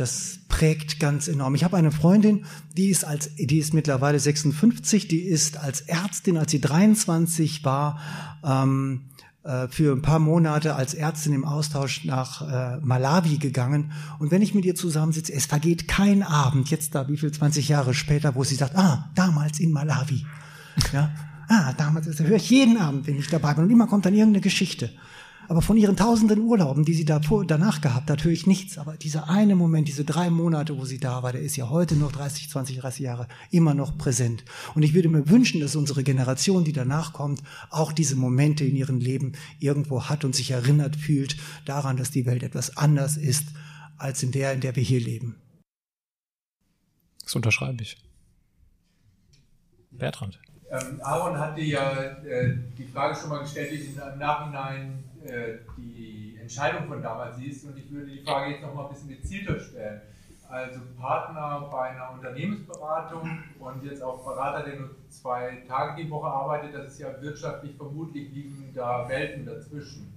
das prägt ganz enorm. Ich habe eine Freundin, die ist als, die ist mittlerweile 56, die ist als Ärztin, als sie 23 war, ähm, äh, für ein paar Monate als Ärztin im Austausch nach äh, Malawi gegangen. Und wenn ich mit ihr zusammensitze, es vergeht kein Abend, jetzt da, wie viel, 20 Jahre später, wo sie sagt, ah, damals in Malawi. Ja, ah, damals, das höre ich jeden Abend, wenn ich dabei bin. Und immer kommt dann irgendeine Geschichte. Aber von ihren tausenden Urlauben, die sie davor, danach gehabt hat, höre ich nichts. Aber dieser eine Moment, diese drei Monate, wo sie da war, der ist ja heute noch 30, 20, 30 Jahre immer noch präsent. Und ich würde mir wünschen, dass unsere Generation, die danach kommt, auch diese Momente in ihrem Leben irgendwo hat und sich erinnert fühlt daran, dass die Welt etwas anders ist als in der, in der wir hier leben. Das unterschreibe ich. Bertrand. Ähm, Aaron hatte ja äh, die Frage schon mal gestellt, wie Sie im Nachhinein die Entscheidung von damals siehst. Und ich würde die Frage jetzt noch mal ein bisschen gezielter stellen. Also Partner bei einer Unternehmensberatung und jetzt auch Berater, der nur zwei Tage die Woche arbeitet, das ist ja wirtschaftlich vermutlich liegen da Welten dazwischen.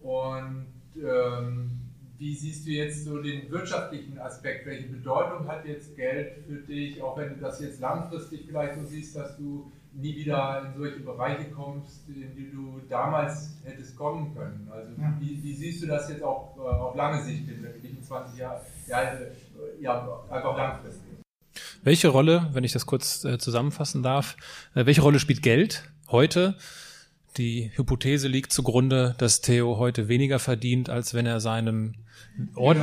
Und ähm, wie siehst du jetzt so den wirtschaftlichen Aspekt? Welche Bedeutung hat jetzt Geld für dich, auch wenn du das jetzt langfristig vielleicht so siehst, dass du nie wieder in solche Bereiche kommst, in die du damals hättest kommen können? Also ja. wie, wie, siehst du das jetzt auch äh, auf lange Sicht, in den 20 Jahren, ja, ja, einfach langfristig? Welche Rolle, wenn ich das kurz äh, zusammenfassen darf, äh, welche Rolle spielt Geld heute? Die Hypothese liegt zugrunde, dass Theo heute weniger verdient, als wenn er seinem, ord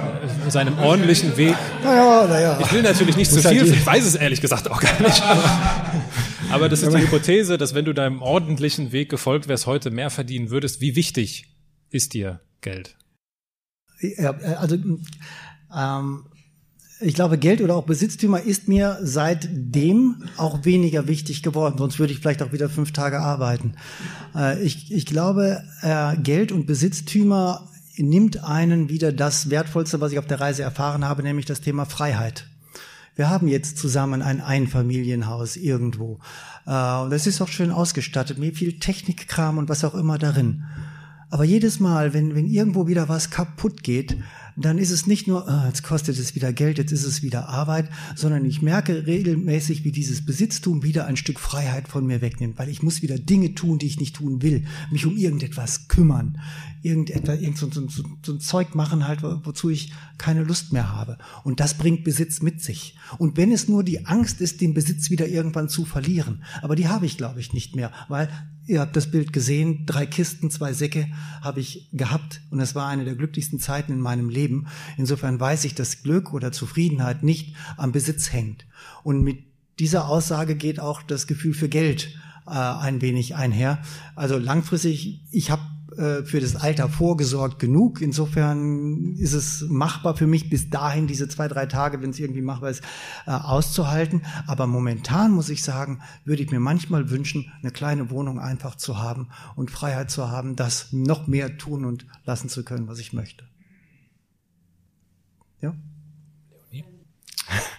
seinem ordentlichen Weg. Naja, naja. Ich will natürlich nicht zu Muss halt viel, ich weiß es ehrlich gesagt auch gar nicht. Aber, das ist die Hypothese, dass wenn du deinem ordentlichen Weg gefolgt wärst, heute mehr verdienen würdest. Wie wichtig ist dir Geld? Ja, also ähm, ich glaube, Geld oder auch Besitztümer ist mir seitdem auch weniger wichtig geworden. Sonst würde ich vielleicht auch wieder fünf Tage arbeiten. Äh, ich, ich glaube, äh, Geld und Besitztümer nimmt einen wieder das Wertvollste, was ich auf der Reise erfahren habe, nämlich das Thema Freiheit. Wir haben jetzt zusammen ein Einfamilienhaus irgendwo. Äh, und das ist auch schön ausgestattet, mit viel Technikkram und was auch immer darin. Aber jedes Mal, wenn, wenn irgendwo wieder was kaputt geht, dann ist es nicht nur, ah, jetzt kostet es wieder Geld, jetzt ist es wieder Arbeit, sondern ich merke regelmäßig, wie dieses Besitztum wieder ein Stück Freiheit von mir wegnimmt, weil ich muss wieder Dinge tun, die ich nicht tun will, mich um irgendetwas kümmern, irgendetwas, irgend so, so, so, ein Zeug machen halt, wo- wozu ich keine Lust mehr habe. Und das bringt Besitz mit sich. Und wenn es nur die Angst ist, den Besitz wieder irgendwann zu verlieren, aber die habe ich, glaube ich, nicht mehr, weil Ihr habt das Bild gesehen, drei Kisten, zwei Säcke habe ich gehabt und das war eine der glücklichsten Zeiten in meinem Leben. Insofern weiß ich, dass Glück oder Zufriedenheit nicht am Besitz hängt. Und mit dieser Aussage geht auch das Gefühl für Geld äh, ein wenig einher. Also langfristig, ich habe äh, für das Alter vorgesorgt genug. Insofern ist es machbar für mich bis dahin, diese zwei, drei Tage, wenn es irgendwie machbar ist, äh, auszuhalten. Aber momentan muss ich sagen, würde ich mir manchmal wünschen, eine kleine Wohnung einfach zu haben und Freiheit zu haben, das noch mehr tun und lassen zu können, was ich möchte. Ja?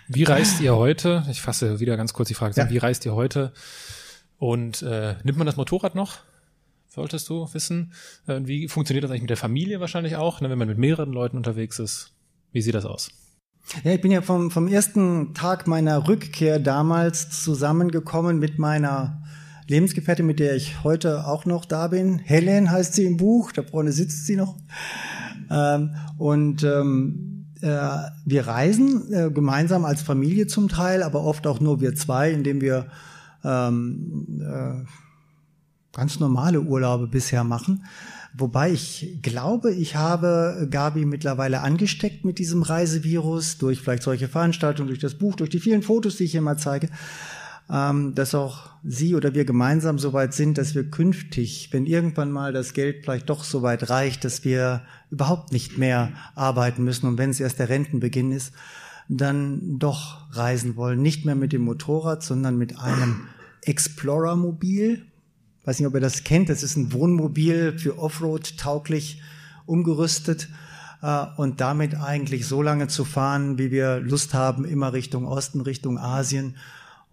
Wie reist ihr heute? Ich fasse wieder ganz kurz die Frage. Ja. Wie reist ihr heute? Und äh, nimmt man das Motorrad noch? Solltest du wissen. Äh, wie funktioniert das eigentlich mit der Familie wahrscheinlich auch, ne, wenn man mit mehreren Leuten unterwegs ist? Wie sieht das aus? Ja, ich bin ja vom, vom ersten Tag meiner Rückkehr damals zusammengekommen mit meiner Lebensgefährtin, mit der ich heute auch noch da bin. Helen heißt sie im Buch, da vorne sitzt sie noch. Ähm, und ähm, äh, wir reisen äh, gemeinsam als Familie zum Teil, aber oft auch nur wir zwei, indem wir ähm, äh, ganz normale Urlaube bisher machen. Wobei ich glaube, ich habe Gabi mittlerweile angesteckt mit diesem Reisevirus durch vielleicht solche Veranstaltungen, durch das Buch, durch die vielen Fotos, die ich immer zeige, ähm, dass auch sie oder wir gemeinsam so weit sind, dass wir künftig, wenn irgendwann mal das Geld vielleicht doch so weit reicht, dass wir überhaupt nicht mehr arbeiten müssen und wenn es erst der Rentenbeginn ist, dann doch reisen wollen. Nicht mehr mit dem Motorrad, sondern mit einem Explorer-Mobil. Weiß nicht, ob ihr das kennt. Das ist ein Wohnmobil für Offroad tauglich umgerüstet äh, und damit eigentlich so lange zu fahren, wie wir Lust haben, immer Richtung Osten, Richtung Asien.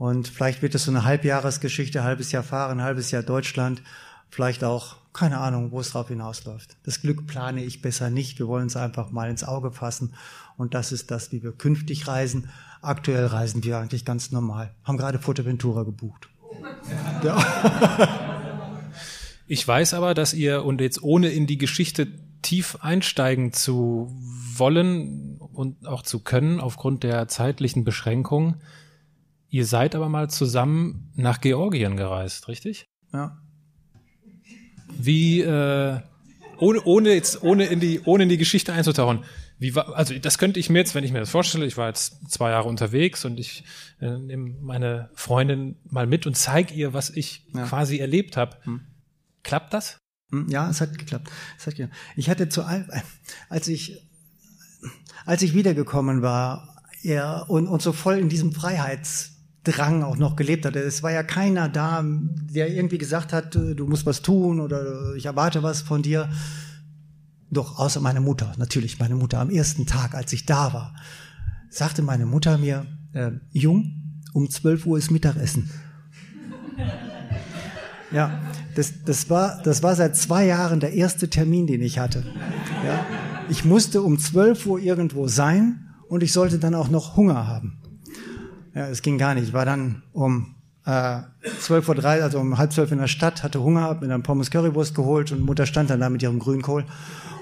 Und vielleicht wird es so eine Halbjahresgeschichte, halbes Jahr fahren, halbes Jahr Deutschland, vielleicht auch, keine Ahnung, wo es drauf hinausläuft. Das Glück plane ich besser nicht. Wir wollen es einfach mal ins Auge fassen. Und das ist das, wie wir künftig reisen. Aktuell reisen wir eigentlich ganz normal. Haben gerade Fuerteventura gebucht. Ich weiß aber, dass ihr, und jetzt ohne in die Geschichte tief einsteigen zu wollen und auch zu können, aufgrund der zeitlichen Beschränkung, ihr seid aber mal zusammen nach Georgien gereist, richtig? Ja. Wie, äh, ohne, ohne jetzt, ohne in die, ohne in die Geschichte einzutauchen. Wie war, also das könnte ich mir jetzt, wenn ich mir das vorstelle, ich war jetzt zwei Jahre unterwegs und ich äh, nehme meine Freundin mal mit und zeige ihr, was ich Ja. quasi erlebt habe. Klappt das? Hm, Ja, es hat geklappt. Es hat geklappt. Ich hatte zu als ich als ich wiedergekommen war, ja, und, und so voll in diesem Freiheitsdrang auch noch gelebt hatte. Es war ja keiner da, der irgendwie gesagt hat, äh, du musst was tun oder ich erwarte was von dir. Doch, außer meine Mutter, natürlich meine Mutter. Am ersten Tag, als ich da war, sagte meine Mutter mir, äh, Jung, um 12 Uhr ist Mittagessen. Ja, das, das, war, das war seit zwei Jahren der erste Termin, den ich hatte. Ja, ich musste um 12 Uhr irgendwo sein und ich sollte dann auch noch Hunger haben. Ja, es ging gar nicht. Ich war dann um äh, 12.03 Uhr, also um halb zwölf in der Stadt, hatte Hunger, hab mir dann Pommes Currywurst geholt und Mutter stand dann da mit ihrem Grünkohl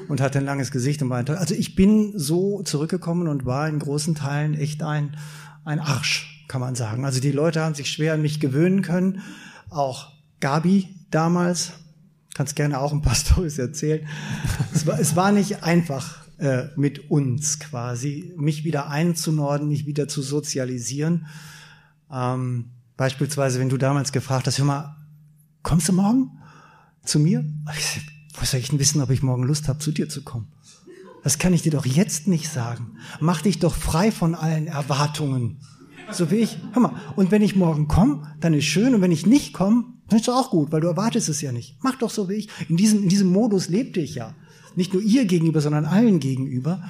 und hatte ein langes Gesicht und meinte, also ich bin so zurückgekommen und war in großen Teilen echt ein, ein Arsch, kann man sagen. Also die Leute haben sich schwer an mich gewöhnen können, auch Gabi damals, Kannst gerne auch ein paar Storys erzählen. es, war, es war nicht einfach äh, mit uns quasi, mich wieder einzunorden, mich wieder zu sozialisieren. Ähm, beispielsweise, wenn du damals gefragt hast, hör mal, kommst du morgen zu mir? Wo soll ich denn wissen, ob ich morgen Lust habe, zu dir zu kommen? Das kann ich dir doch jetzt nicht sagen. Mach dich doch frei von allen Erwartungen. So wie ich. Hör mal, und wenn ich morgen komme, dann ist schön. Und wenn ich nicht komme, dann ist doch auch gut, weil du erwartest es ja nicht. Mach doch so wie ich. In diesem, in diesem Modus lebte ich ja. Nicht nur ihr gegenüber, sondern allen gegenüber.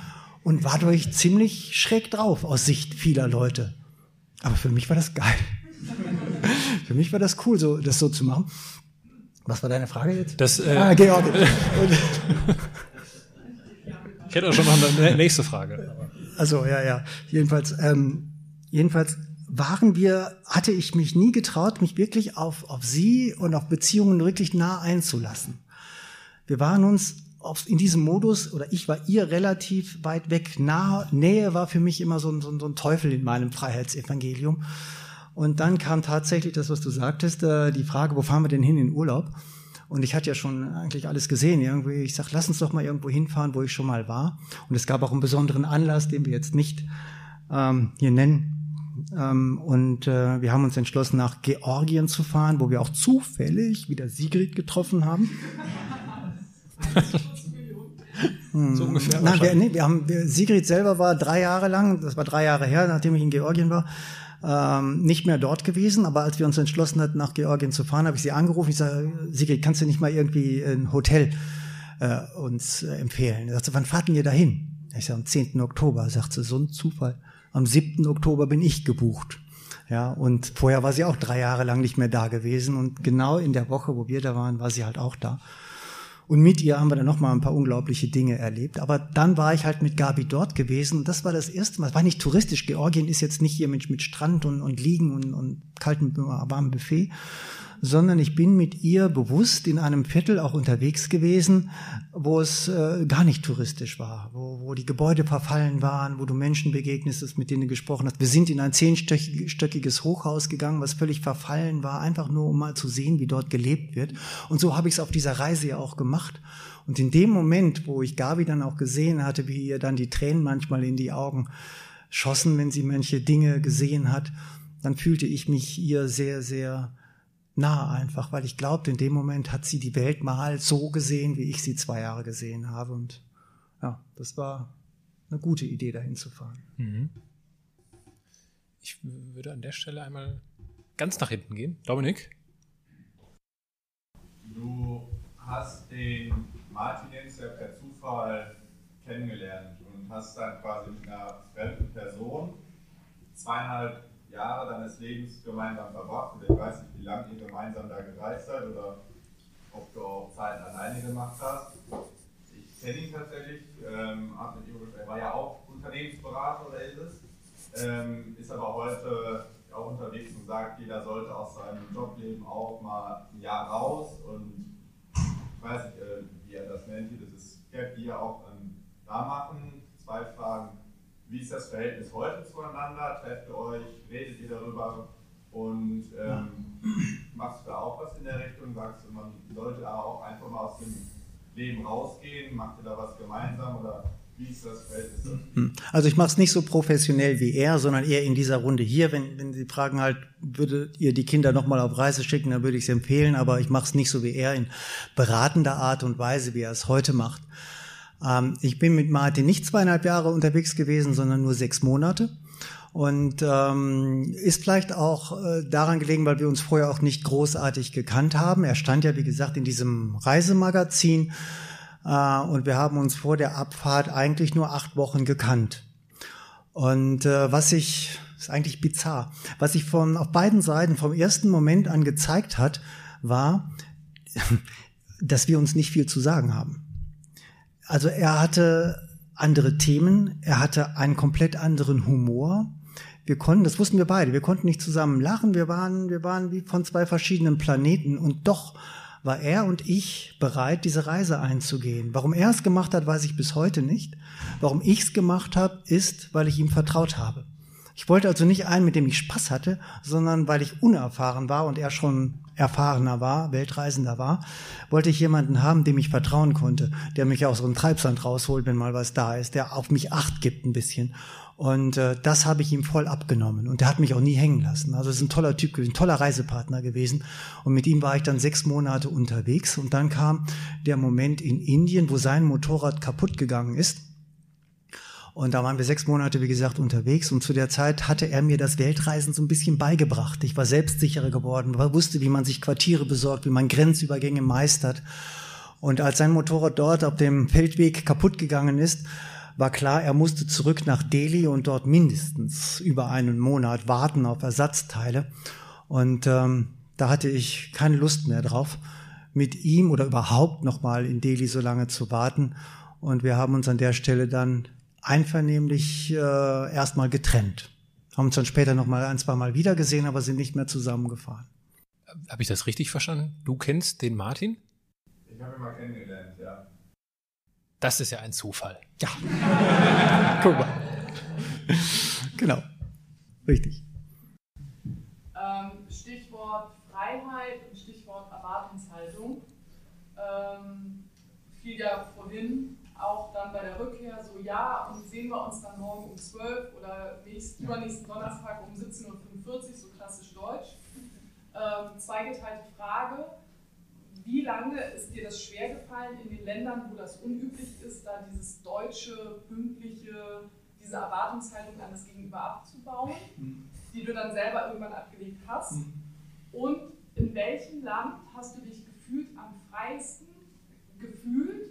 Und war durch ziemlich schräg drauf aus Sicht vieler Leute. Aber für mich war das geil. für mich war das cool, so, das so zu machen. Was war deine Frage jetzt? Das, äh, ah, Georg. ich hätte auch schon noch eine nächste Frage. Also ja, ja. Jedenfalls, ähm, jedenfalls waren wir, hatte ich mich nie getraut, mich wirklich auf, auf sie und auf Beziehungen wirklich nah einzulassen. Wir waren uns auf, in diesem Modus, oder ich war ihr relativ weit weg. Nah, Nähe war für mich immer so ein, so ein Teufel in meinem Freiheitsevangelium. Und dann kam tatsächlich das, was du sagtest, äh, die Frage, wo fahren wir denn hin in Urlaub? Und ich hatte ja schon eigentlich alles gesehen. Irgendwie, ich sag, lass uns doch mal irgendwo hinfahren, wo ich schon mal war. Und es gab auch einen besonderen Anlass, den wir jetzt nicht ähm, hier nennen. Ähm, und äh, wir haben uns entschlossen, nach Georgien zu fahren, wo wir auch zufällig wieder Sigrid getroffen haben. hm. so ungefähr. Nein, wir, nee, wir haben, wir, Sigrid selber war drei Jahre lang, das war drei Jahre her, nachdem ich in Georgien war, ähm, nicht mehr dort gewesen, aber als wir uns entschlossen hatten, nach Georgien zu fahren, habe ich sie angerufen. Ich sage, Sigrid, kannst du nicht mal irgendwie ein Hotel äh, uns äh, empfehlen? Er sagte, wann fahrten ihr dahin? Ich sage, am 10. Oktober. Sagt sie, so ein Zufall. Am 7. Oktober bin ich gebucht. Ja, und vorher war sie auch drei Jahre lang nicht mehr da gewesen. Und genau in der Woche, wo wir da waren, war sie halt auch da. Und mit ihr haben wir dann nochmal ein paar unglaubliche Dinge erlebt. Aber dann war ich halt mit Gabi dort gewesen. Und das war das erste Mal. Es war nicht touristisch. Georgien ist jetzt nicht hier mit, mit Strand und, und Liegen und, und kaltem, warmem Buffet, sondern ich bin mit ihr bewusst in einem Viertel auch unterwegs gewesen, wo es äh, gar nicht touristisch war, wo, wo die Gebäude verfallen waren, wo du Menschen begegnest, mit denen du gesprochen hast. Wir sind in ein zehnstöckiges Hochhaus gegangen, was völlig verfallen war, einfach nur um mal zu sehen, wie dort gelebt wird. Und so habe ich es auf dieser Reise ja auch gemacht. Und in dem Moment, wo ich Gabi dann auch gesehen hatte, wie ihr dann die Tränen manchmal in die Augen schossen, wenn sie manche Dinge gesehen hat, dann fühlte ich mich ihr sehr, sehr nah einfach, weil ich glaubte, in dem Moment hat sie die Welt mal so gesehen, wie ich sie zwei Jahre gesehen habe. Und ja, das war eine gute Idee, dahin zu fahren. Mhm. Ich würde an der Stelle einmal ganz nach hinten gehen. Dominik? Du hast den Martin jetzt ja per Zufall kennengelernt und hast dann quasi mit einer fremden Person zweieinhalb Jahre deines Lebens gemeinsam verbracht. Und ich weiß nicht, wie lange ihr gemeinsam da gereist seid oder ob du auch Zeiten alleine gemacht hast. Ich kenne ihn tatsächlich, ähm, er war ja auch Unternehmensberater oder ist es, ähm, ist aber heute auch unterwegs und sagt, jeder sollte aus seinem Jobleben auch mal ein Jahr raus und ich weiß nicht, äh, wie er das nennt, dieses Gap Year auch dann da machen. Zwei Fragen. Wie ist das Verhältnis heute zueinander? Trefft ihr euch? Redet ihr darüber? Und ähm, machst du da auch was in der Richtung? Sagst du, man sollte da auch einfach mal aus dem Leben rausgehen? Macht ihr da was gemeinsam? Oder wie ist das Verhältnis? Hm. Also ich mache es nicht so professionell wie er, sondern eher in dieser Runde hier. Wenn, wenn Sie fragen halt, würdet ihr die Kinder nochmal auf Reise schicken, dann würde ich es empfehlen, aber ich mache es nicht so wie er in beratender Art und Weise, wie er es heute macht. Ähm, ich bin mit Martin nicht zweieinhalb Jahre unterwegs gewesen, sondern nur sechs Monate. Und ähm, ist vielleicht auch äh, daran gelegen, weil wir uns vorher auch nicht großartig gekannt haben. Er stand ja, wie gesagt, in diesem Reisemagazin äh, und wir haben uns vor der Abfahrt eigentlich nur acht Wochen gekannt. Und äh, was ich, ist eigentlich bizarr, was sich von auf beiden Seiten vom ersten Moment an gezeigt hat, war, dass wir uns nicht viel zu sagen haben. Also er hatte andere Themen, er hatte einen komplett anderen Humor. Wir konnten, das wussten wir beide, wir konnten nicht zusammen lachen, wir waren, wir waren wie von zwei verschiedenen Planeten und doch war er und ich bereit, diese Reise einzugehen. Warum er es gemacht hat, weiß ich bis heute nicht. Warum ich es gemacht habe, ist, weil ich ihm vertraut habe. Ich wollte also nicht einen, mit dem ich Spaß hatte, sondern weil ich unerfahren war und er schon erfahrener war, Weltreisender war, wollte ich jemanden haben, dem ich vertrauen konnte, der mich aus so einem Treibsand rausholt, wenn mal was da ist, der auf mich Acht gibt ein bisschen. Und äh, das habe ich ihm voll abgenommen. Und der hat mich auch nie hängen lassen. Also ist ein toller Typ gewesen, ein toller Reisepartner gewesen. Und mit ihm war ich dann sechs Monate unterwegs. Und dann kam der Moment in Indien, wo sein Motorrad kaputt gegangen ist. Und da waren wir sechs Monate, wie gesagt, unterwegs. Und zu der Zeit hatte er mir das Weltreisen so ein bisschen beigebracht. Ich war selbstsicherer geworden, wusste, wie man sich Quartiere besorgt, wie man Grenzübergänge meistert. Und als sein Motorrad dort auf dem Feldweg kaputt gegangen ist, war klar, er musste zurück nach Delhi und dort mindestens über einen Monat warten auf Ersatzteile. Und ähm, da hatte ich keine Lust mehr drauf, mit ihm oder überhaupt nochmal in Delhi so lange zu warten. Und wir haben uns an der Stelle dann einvernehmlich äh, erstmal getrennt. Haben uns dann später nochmal ein, zwei Mal wiedergesehen, aber sind nicht mehr zusammengefahren. Habe ich das richtig verstanden? Du kennst den Martin? Ich habe ihn mal kennengelernt, ja. Das ist ja ein Zufall. Ja. Guck mal. Genau. Richtig. Ähm, Stichwort Freiheit und Stichwort Erwartungshaltung. Ähm, fiel ja vorhin auch dann bei der Rückkehr so, ja, und sehen wir uns dann morgen um 12 oder nächsten, übernächsten Donnerstag um 17.45 Uhr, so klassisch deutsch. Ähm, zweigeteilte Frage wie lange ist dir das schwer gefallen in den Ländern, wo das unüblich ist, da dieses deutsche, pünktliche, diese Erwartungshaltung an das Gegenüber abzubauen, mhm. die du dann selber irgendwann abgelegt hast? Mhm. Und in welchem Land hast du dich gefühlt am freiesten gefühlt?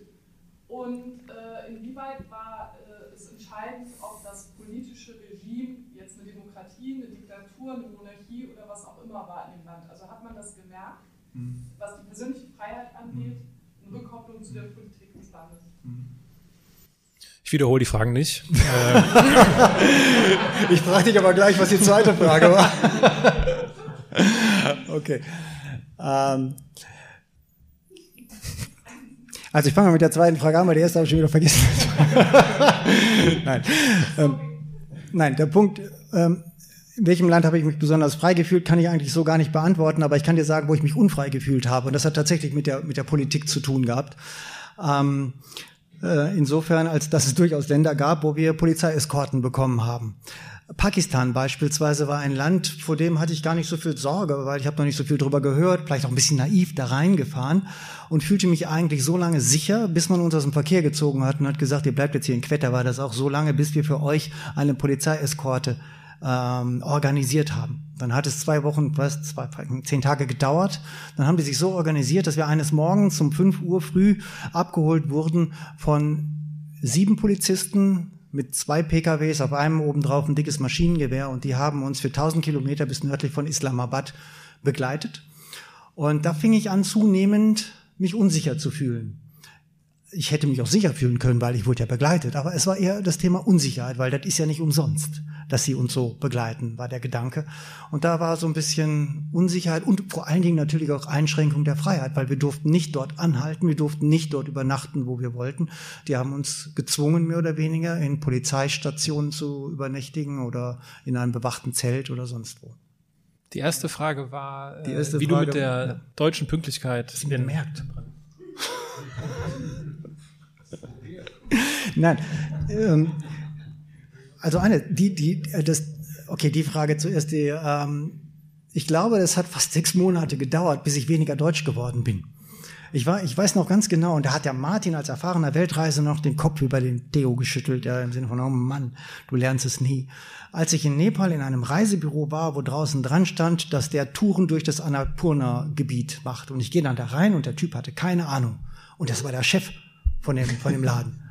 Und äh, inwieweit war äh, es entscheidend, ob das politische Regime jetzt eine Demokratie, eine Diktatur, eine Monarchie oder was auch immer war in dem Land? Also hat man das gemerkt? was die persönliche Freiheit angeht, in Rückkopplung zu der Politik des Landes. Ich wiederhole die Fragen nicht. ich frage dich aber gleich, was die zweite Frage war. okay. Ähm. Also ich fange mal mit der zweiten Frage an, weil die erste habe ich schon wieder vergessen. nein. Ähm, nein, der Punkt, ähm, in welchem Land habe ich mich besonders frei gefühlt, kann ich eigentlich so gar nicht beantworten, aber ich kann dir sagen, wo ich mich unfrei gefühlt habe. Und das hat tatsächlich mit der, mit der Politik zu tun gehabt. Ähm, äh, insofern, als dass es durchaus Länder gab, wo wir Polizeieskorten bekommen haben. Pakistan beispielsweise war ein Land, vor dem hatte ich gar nicht so viel Sorge, weil ich habe noch nicht so viel drüber gehört, vielleicht auch ein bisschen naiv da reingefahren und fühlte mich eigentlich so lange sicher, bis man uns aus dem Verkehr gezogen hat und hat gesagt, ihr bleibt jetzt hier in Quetta, war das auch so lange, bis wir für euch eine Polizeieskorte ähm, organisiert haben. Dann hat es zwei Wochen, was, zwei, zehn Tage gedauert. Dann haben die sich so organisiert, dass wir eines Morgens um fünf Uhr früh abgeholt wurden von sieben Polizisten mit zwei PKWs, auf einem obendrauf ein dickes Maschinengewehr und die haben uns für 1000 Kilometer bis nördlich von Islamabad begleitet. Und da fing ich an zunehmend mich unsicher zu fühlen ich hätte mich auch sicher fühlen können, weil ich wurde ja begleitet. Aber es war eher das Thema Unsicherheit, weil das ist ja nicht umsonst, dass sie uns so begleiten, war der Gedanke. Und da war so ein bisschen Unsicherheit und vor allen Dingen natürlich auch Einschränkung der Freiheit, weil wir durften nicht dort anhalten, wir durften nicht dort übernachten, wo wir wollten. Die haben uns gezwungen, mehr oder weniger in Polizeistationen zu übernächtigen oder in einem bewachten Zelt oder sonst wo. Die erste Frage war, erste wie Frage, du mit der ja. deutschen Pünktlichkeit in, gemerkt. Nein. Ähm, also eine, die, die, äh, das, okay, die Frage zuerst, die, ähm, ich glaube, das hat fast sechs Monate gedauert, bis ich weniger deutsch geworden bin. Ich, war, ich weiß noch ganz genau, und da hat der Martin als erfahrener Weltreise noch den Kopf über den Theo geschüttelt, ja, im Sinne von, oh Mann, du lernst es nie. Als ich in Nepal in einem Reisebüro war, wo draußen dran stand, dass der Touren durch das Annapurna-Gebiet macht. Und ich gehe dann da rein und der Typ hatte keine Ahnung. Und das war der Chef von dem, von dem Laden.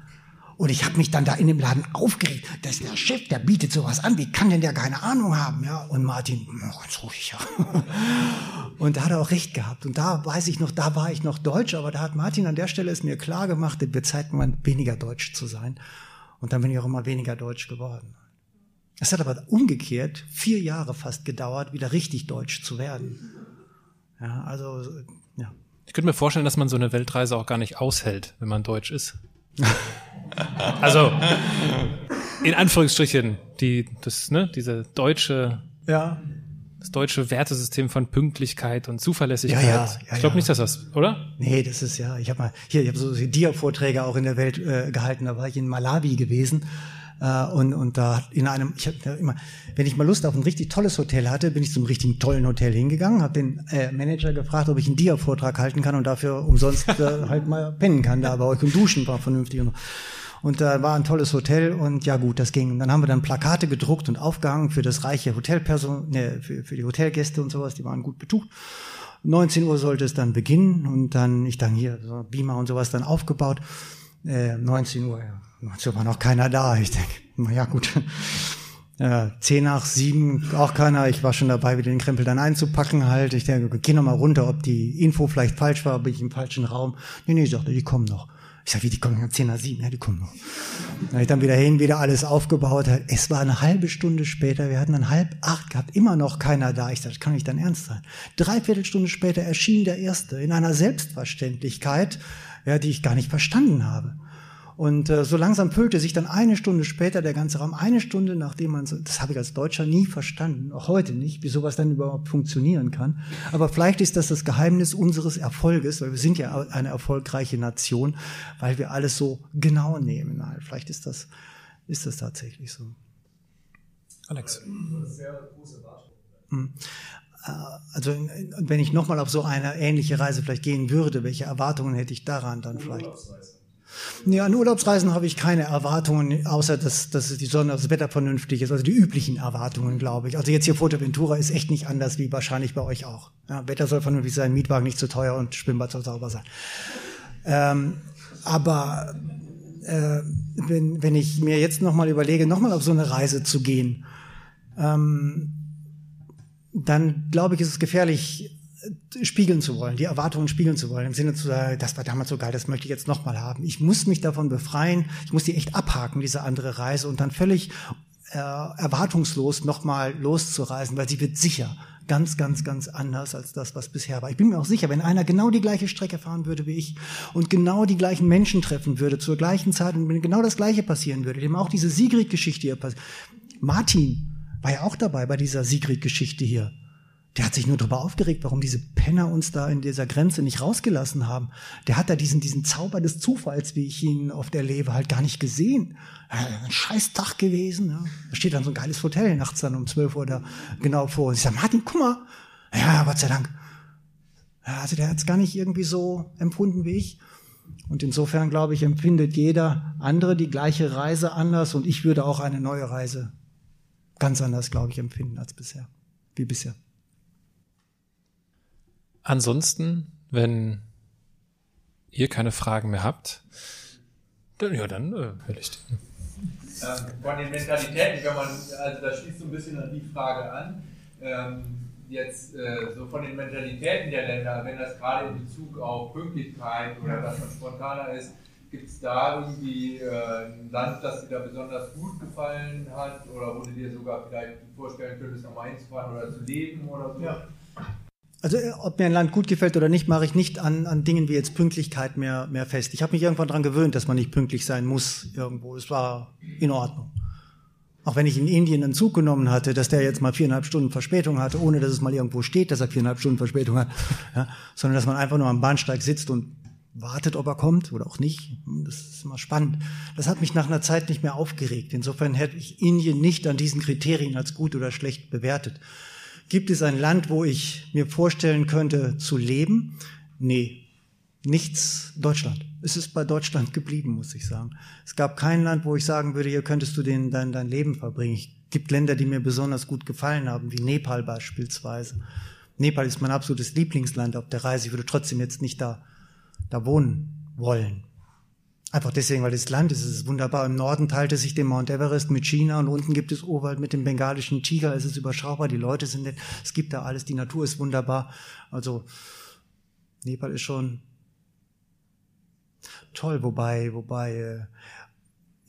Und ich habe mich dann da in dem Laden aufgeregt. Das ist der Chef, der bietet sowas an. Wie kann denn der keine Ahnung haben? Ja, und Martin, oh, ganz ruhig, ja. Und da hat er auch recht gehabt. Und da weiß ich noch, da war ich noch Deutsch, aber da hat Martin an der Stelle es mir klar gemacht, es wird Zeit, mal weniger Deutsch zu sein. Und dann bin ich auch immer weniger Deutsch geworden. Es hat aber umgekehrt vier Jahre fast gedauert, wieder richtig Deutsch zu werden. Ja, also, ja. Ich könnte mir vorstellen, dass man so eine Weltreise auch gar nicht aushält, wenn man Deutsch ist. also, in Anführungsstrichen, die, das, ne, diese deutsche, Ja, das deutsche Wertesystem von Pünktlichkeit und Zuverlässigkeit. Ja, ja, ja, ich glaube ja. nicht, dass das, oder? Nee, das ist ja, ich habe mal, hier, ich habe so Dia-Vorträge auch in der Welt äh, gehalten, da war ich in Malawi gewesen. Äh, und, und da in einem, ich habe immer, wenn ich mal Lust auf ein richtig tolles Hotel hatte, bin ich zum richtigen tollen Hotel hingegangen, habe den äh, Manager gefragt, ob ich einen Dia-Vortrag halten kann und dafür umsonst äh, halt mal pennen kann da bei euch und duschen war vernünftig und so. Und da war ein tolles Hotel und ja gut, das ging. Und dann haben wir dann Plakate gedruckt und aufgehangen für das reiche Hotelperson, ne, für, für die Hotelgäste und sowas, die waren gut betucht. 19 Uhr sollte es dann beginnen und dann, ich dann hier, so Beamer und sowas dann aufgebaut. Äh, 19 Uhr, ja. 19 Uhr war noch keiner da. Ich denke, na ja gut. Ja, 10 nach 7, auch keiner. Ich war schon dabei, wieder den Krempel dann einzupacken halt. Ich denke, geh noch mal runter, ob die Info vielleicht falsch war, bin ich im falschen Raum. Nee, nee, sagte, die kommen noch. Ich sag, wie, die kommen um 10 nach 7? Ja, die kommen noch. Dann hab ich dann wieder hin, wieder alles aufgebaut. Es war eine halbe Stunde später, wir hatten dann halb acht gehabt, immer noch keiner da. Ich sag, das kann nicht dein Ernst sein. Dreiviertel Stunde später erschien der Erste in einer Selbstverständlichkeit, ja, die ich gar nicht verstanden habe. Und äh, so langsam füllte sich dann eine Stunde später der ganze Raum, eine Stunde nachdem man so, das habe ich als Deutscher nie verstanden, auch heute nicht, wie sowas dann überhaupt funktionieren kann. Aber vielleicht ist das das Geheimnis unseres Erfolges, weil wir sind ja eine erfolgreiche Nation, weil wir alles so genau nehmen. Vielleicht ist das, ist das tatsächlich so. Alex. Also wenn ich nochmal auf so eine ähnliche Reise vielleicht gehen würde, welche Erwartungen hätte ich daran dann vielleicht? Ja, an Urlaubsreisen habe ich keine Erwartungen, außer dass, dass die Sonne, das Wetter vernünftig ist. Also die üblichen Erwartungen, glaube ich. Also jetzt hier Fuerteventura ist echt nicht anders wie wahrscheinlich bei euch auch. Ja, Wetter soll vernünftig sein, Mietwagen nicht zu teuer und Schwimmbad soll sauber sein. Ähm, aber äh, wenn, wenn ich mir jetzt nochmal überlege, nochmal auf so eine Reise zu gehen, ähm, dann glaube ich, ist es gefährlich, spiegeln zu wollen, die Erwartungen spiegeln zu wollen, im Sinne zu sagen, das war damals so geil, das möchte ich jetzt nochmal haben. Ich muss mich davon befreien, ich muss die echt abhaken, diese andere Reise, und dann völlig äh, erwartungslos nochmal loszureisen, weil sie wird sicher ganz, ganz, ganz anders als das, was bisher war. Ich bin mir auch sicher, wenn einer genau die gleiche Strecke fahren würde wie ich und genau die gleichen Menschen treffen würde zur gleichen Zeit und wenn genau das Gleiche passieren würde, dem auch diese Sigrid-Geschichte hier passiert. Martin war ja auch dabei bei dieser Sigrid-Geschichte hier. Der hat sich nur darüber aufgeregt, warum diese Penner uns da in dieser Grenze nicht rausgelassen haben. Der hat da diesen, diesen Zauber des Zufalls, wie ich ihn oft erlebe, halt gar nicht gesehen. Ein scheiß Tag gewesen. Ja. Da steht dann so ein geiles Hotel nachts dann um 12 Uhr da genau vor. Und ich sage, Martin, guck mal. Ja, Gott sei Dank. Ja, also der hat es gar nicht irgendwie so empfunden wie ich. Und insofern, glaube ich, empfindet jeder andere die gleiche Reise anders. Und ich würde auch eine neue Reise ganz anders, glaube ich, empfinden als bisher. Wie bisher. Ansonsten, wenn ihr keine Fragen mehr habt, dann, ja, dann äh, Herr Licht. Ähm, von den Mentalitäten, wenn man, also das schließt so ein bisschen an die Frage an, ähm, jetzt äh, so von den Mentalitäten der Länder, wenn das gerade in Bezug auf Pünktlichkeit oder dass man spontaner ist, gibt es da irgendwie äh, ein Land, das dir da besonders gut gefallen hat oder wo du dir sogar vielleicht vorstellen könntest, nochmal hinzufahren oder zu leben oder so? Ja. Also ob mir ein Land gut gefällt oder nicht, mache ich nicht an, an Dingen wie jetzt Pünktlichkeit mehr, mehr fest. Ich habe mich irgendwann daran gewöhnt, dass man nicht pünktlich sein muss irgendwo. Es war in Ordnung. Auch wenn ich in Indien einen Zug genommen hatte, dass der jetzt mal viereinhalb Stunden Verspätung hatte, ohne dass es mal irgendwo steht, dass er viereinhalb Stunden Verspätung hat, ja, sondern dass man einfach nur am Bahnsteig sitzt und wartet, ob er kommt oder auch nicht. Das ist immer spannend. Das hat mich nach einer Zeit nicht mehr aufgeregt. Insofern hätte ich Indien nicht an diesen Kriterien als gut oder schlecht bewertet. Gibt es ein Land, wo ich mir vorstellen könnte zu leben? Nee, nichts Deutschland. Es ist bei Deutschland geblieben, muss ich sagen. Es gab kein Land, wo ich sagen würde, hier könntest du den, dein, dein Leben verbringen. Es gibt Länder, die mir besonders gut gefallen haben, wie Nepal beispielsweise. Nepal ist mein absolutes Lieblingsland auf der Reise. Ich würde trotzdem jetzt nicht da, da wohnen wollen. Einfach deswegen, weil das Land ist, es ist wunderbar. Im Norden teilt es sich den Mount Everest mit China und unten gibt es Urwald mit dem bengalischen Tiger. Es ist überschaubar, die Leute sind nett, es gibt da alles, die Natur ist wunderbar. Also Nepal ist schon toll, wobei, wobei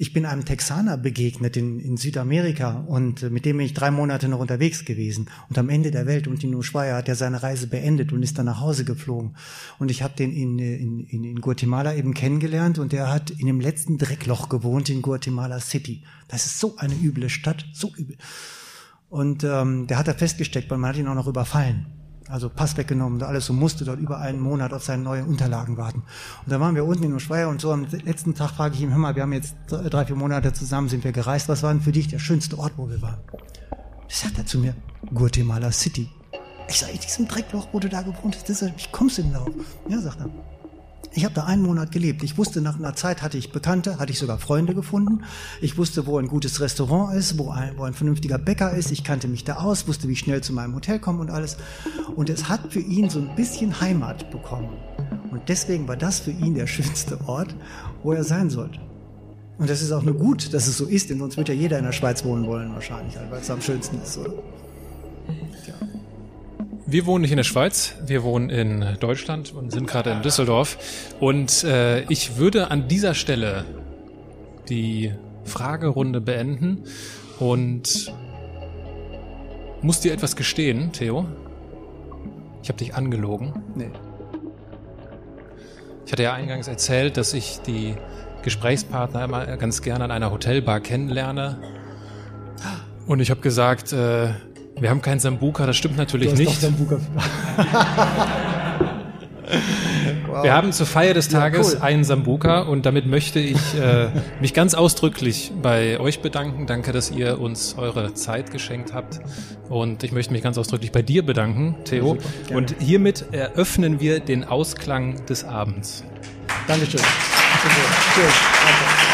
Ich bin einem Texaner begegnet in, in Südamerika und äh, mit dem bin ich drei Monate noch unterwegs gewesen. Und am Ende der Welt und in Ushuaia hat er seine Reise beendet und ist dann nach Hause geflogen. Und ich habe den in, in, in, in Guatemala eben kennengelernt und er hat in dem letzten Dreckloch gewohnt in Guatemala City. Das ist so eine üble Stadt, so übel. Und ähm, der hat da festgesteckt, weil man hat ihn auch noch überfallen also Pass weggenommen, alles so musste dort über einen Monat auf seine neuen Unterlagen warten. Und da waren wir unten in Ushuaia und so am letzten Tag frage ich ihn, hör mal, wir haben jetzt drei, vier Monate zusammen, sind wir gereist, was war denn für dich der schönste Ort, wo wir waren? Das sagt er zu mir, Guatemala City. Ich sage, in diesem Dreckloch, wo du da gewohnt hast, wie kommst du denn darauf? Ja, sagt er. Ich habe da einen Monat gelebt. Ich wusste, nach einer Zeit hatte ich Bekannte, hatte ich sogar Freunde gefunden. Ich wusste, wo ein gutes Restaurant ist, wo ein, wo ein vernünftiger Bäcker ist. Ich kannte mich da aus, wusste, wie schnell zu meinem Hotel komme und alles. Und es hat für ihn so ein bisschen Heimat bekommen. Und deswegen war das für ihn der schönste Ort, wo er sein sollte. Und das ist auch nur gut, dass es so ist, denn sonst wird ja jeder in der Schweiz wohnen wollen wahrscheinlich, weil es am schönsten ist, oder? Tja. Wir wohnen nicht in der Schweiz, wir wohnen in Deutschland und sind gerade in Düsseldorf. Und äh, ich würde an dieser Stelle die Fragerunde beenden und muss dir etwas gestehen, Theo. Ich habe dich angelogen. Nee. Ich hatte ja eingangs erzählt, dass ich die Gesprächspartner immer ganz gerne an einer Hotelbar kennenlerne. Und ich habe gesagt, äh, wir haben keinen Sambuka, das stimmt natürlich nicht. Wow. Wir haben zur Feier des Tages ja, cool. einen Sambuka und damit möchte ich äh, mich ganz ausdrücklich bei euch bedanken. Danke, dass ihr uns eure Zeit geschenkt habt. Und ich möchte mich ganz ausdrücklich bei dir bedanken, Theo. Ja, und hiermit eröffnen wir den Ausklang des Abends. Dankeschön. Danke. Tschüss. Danke.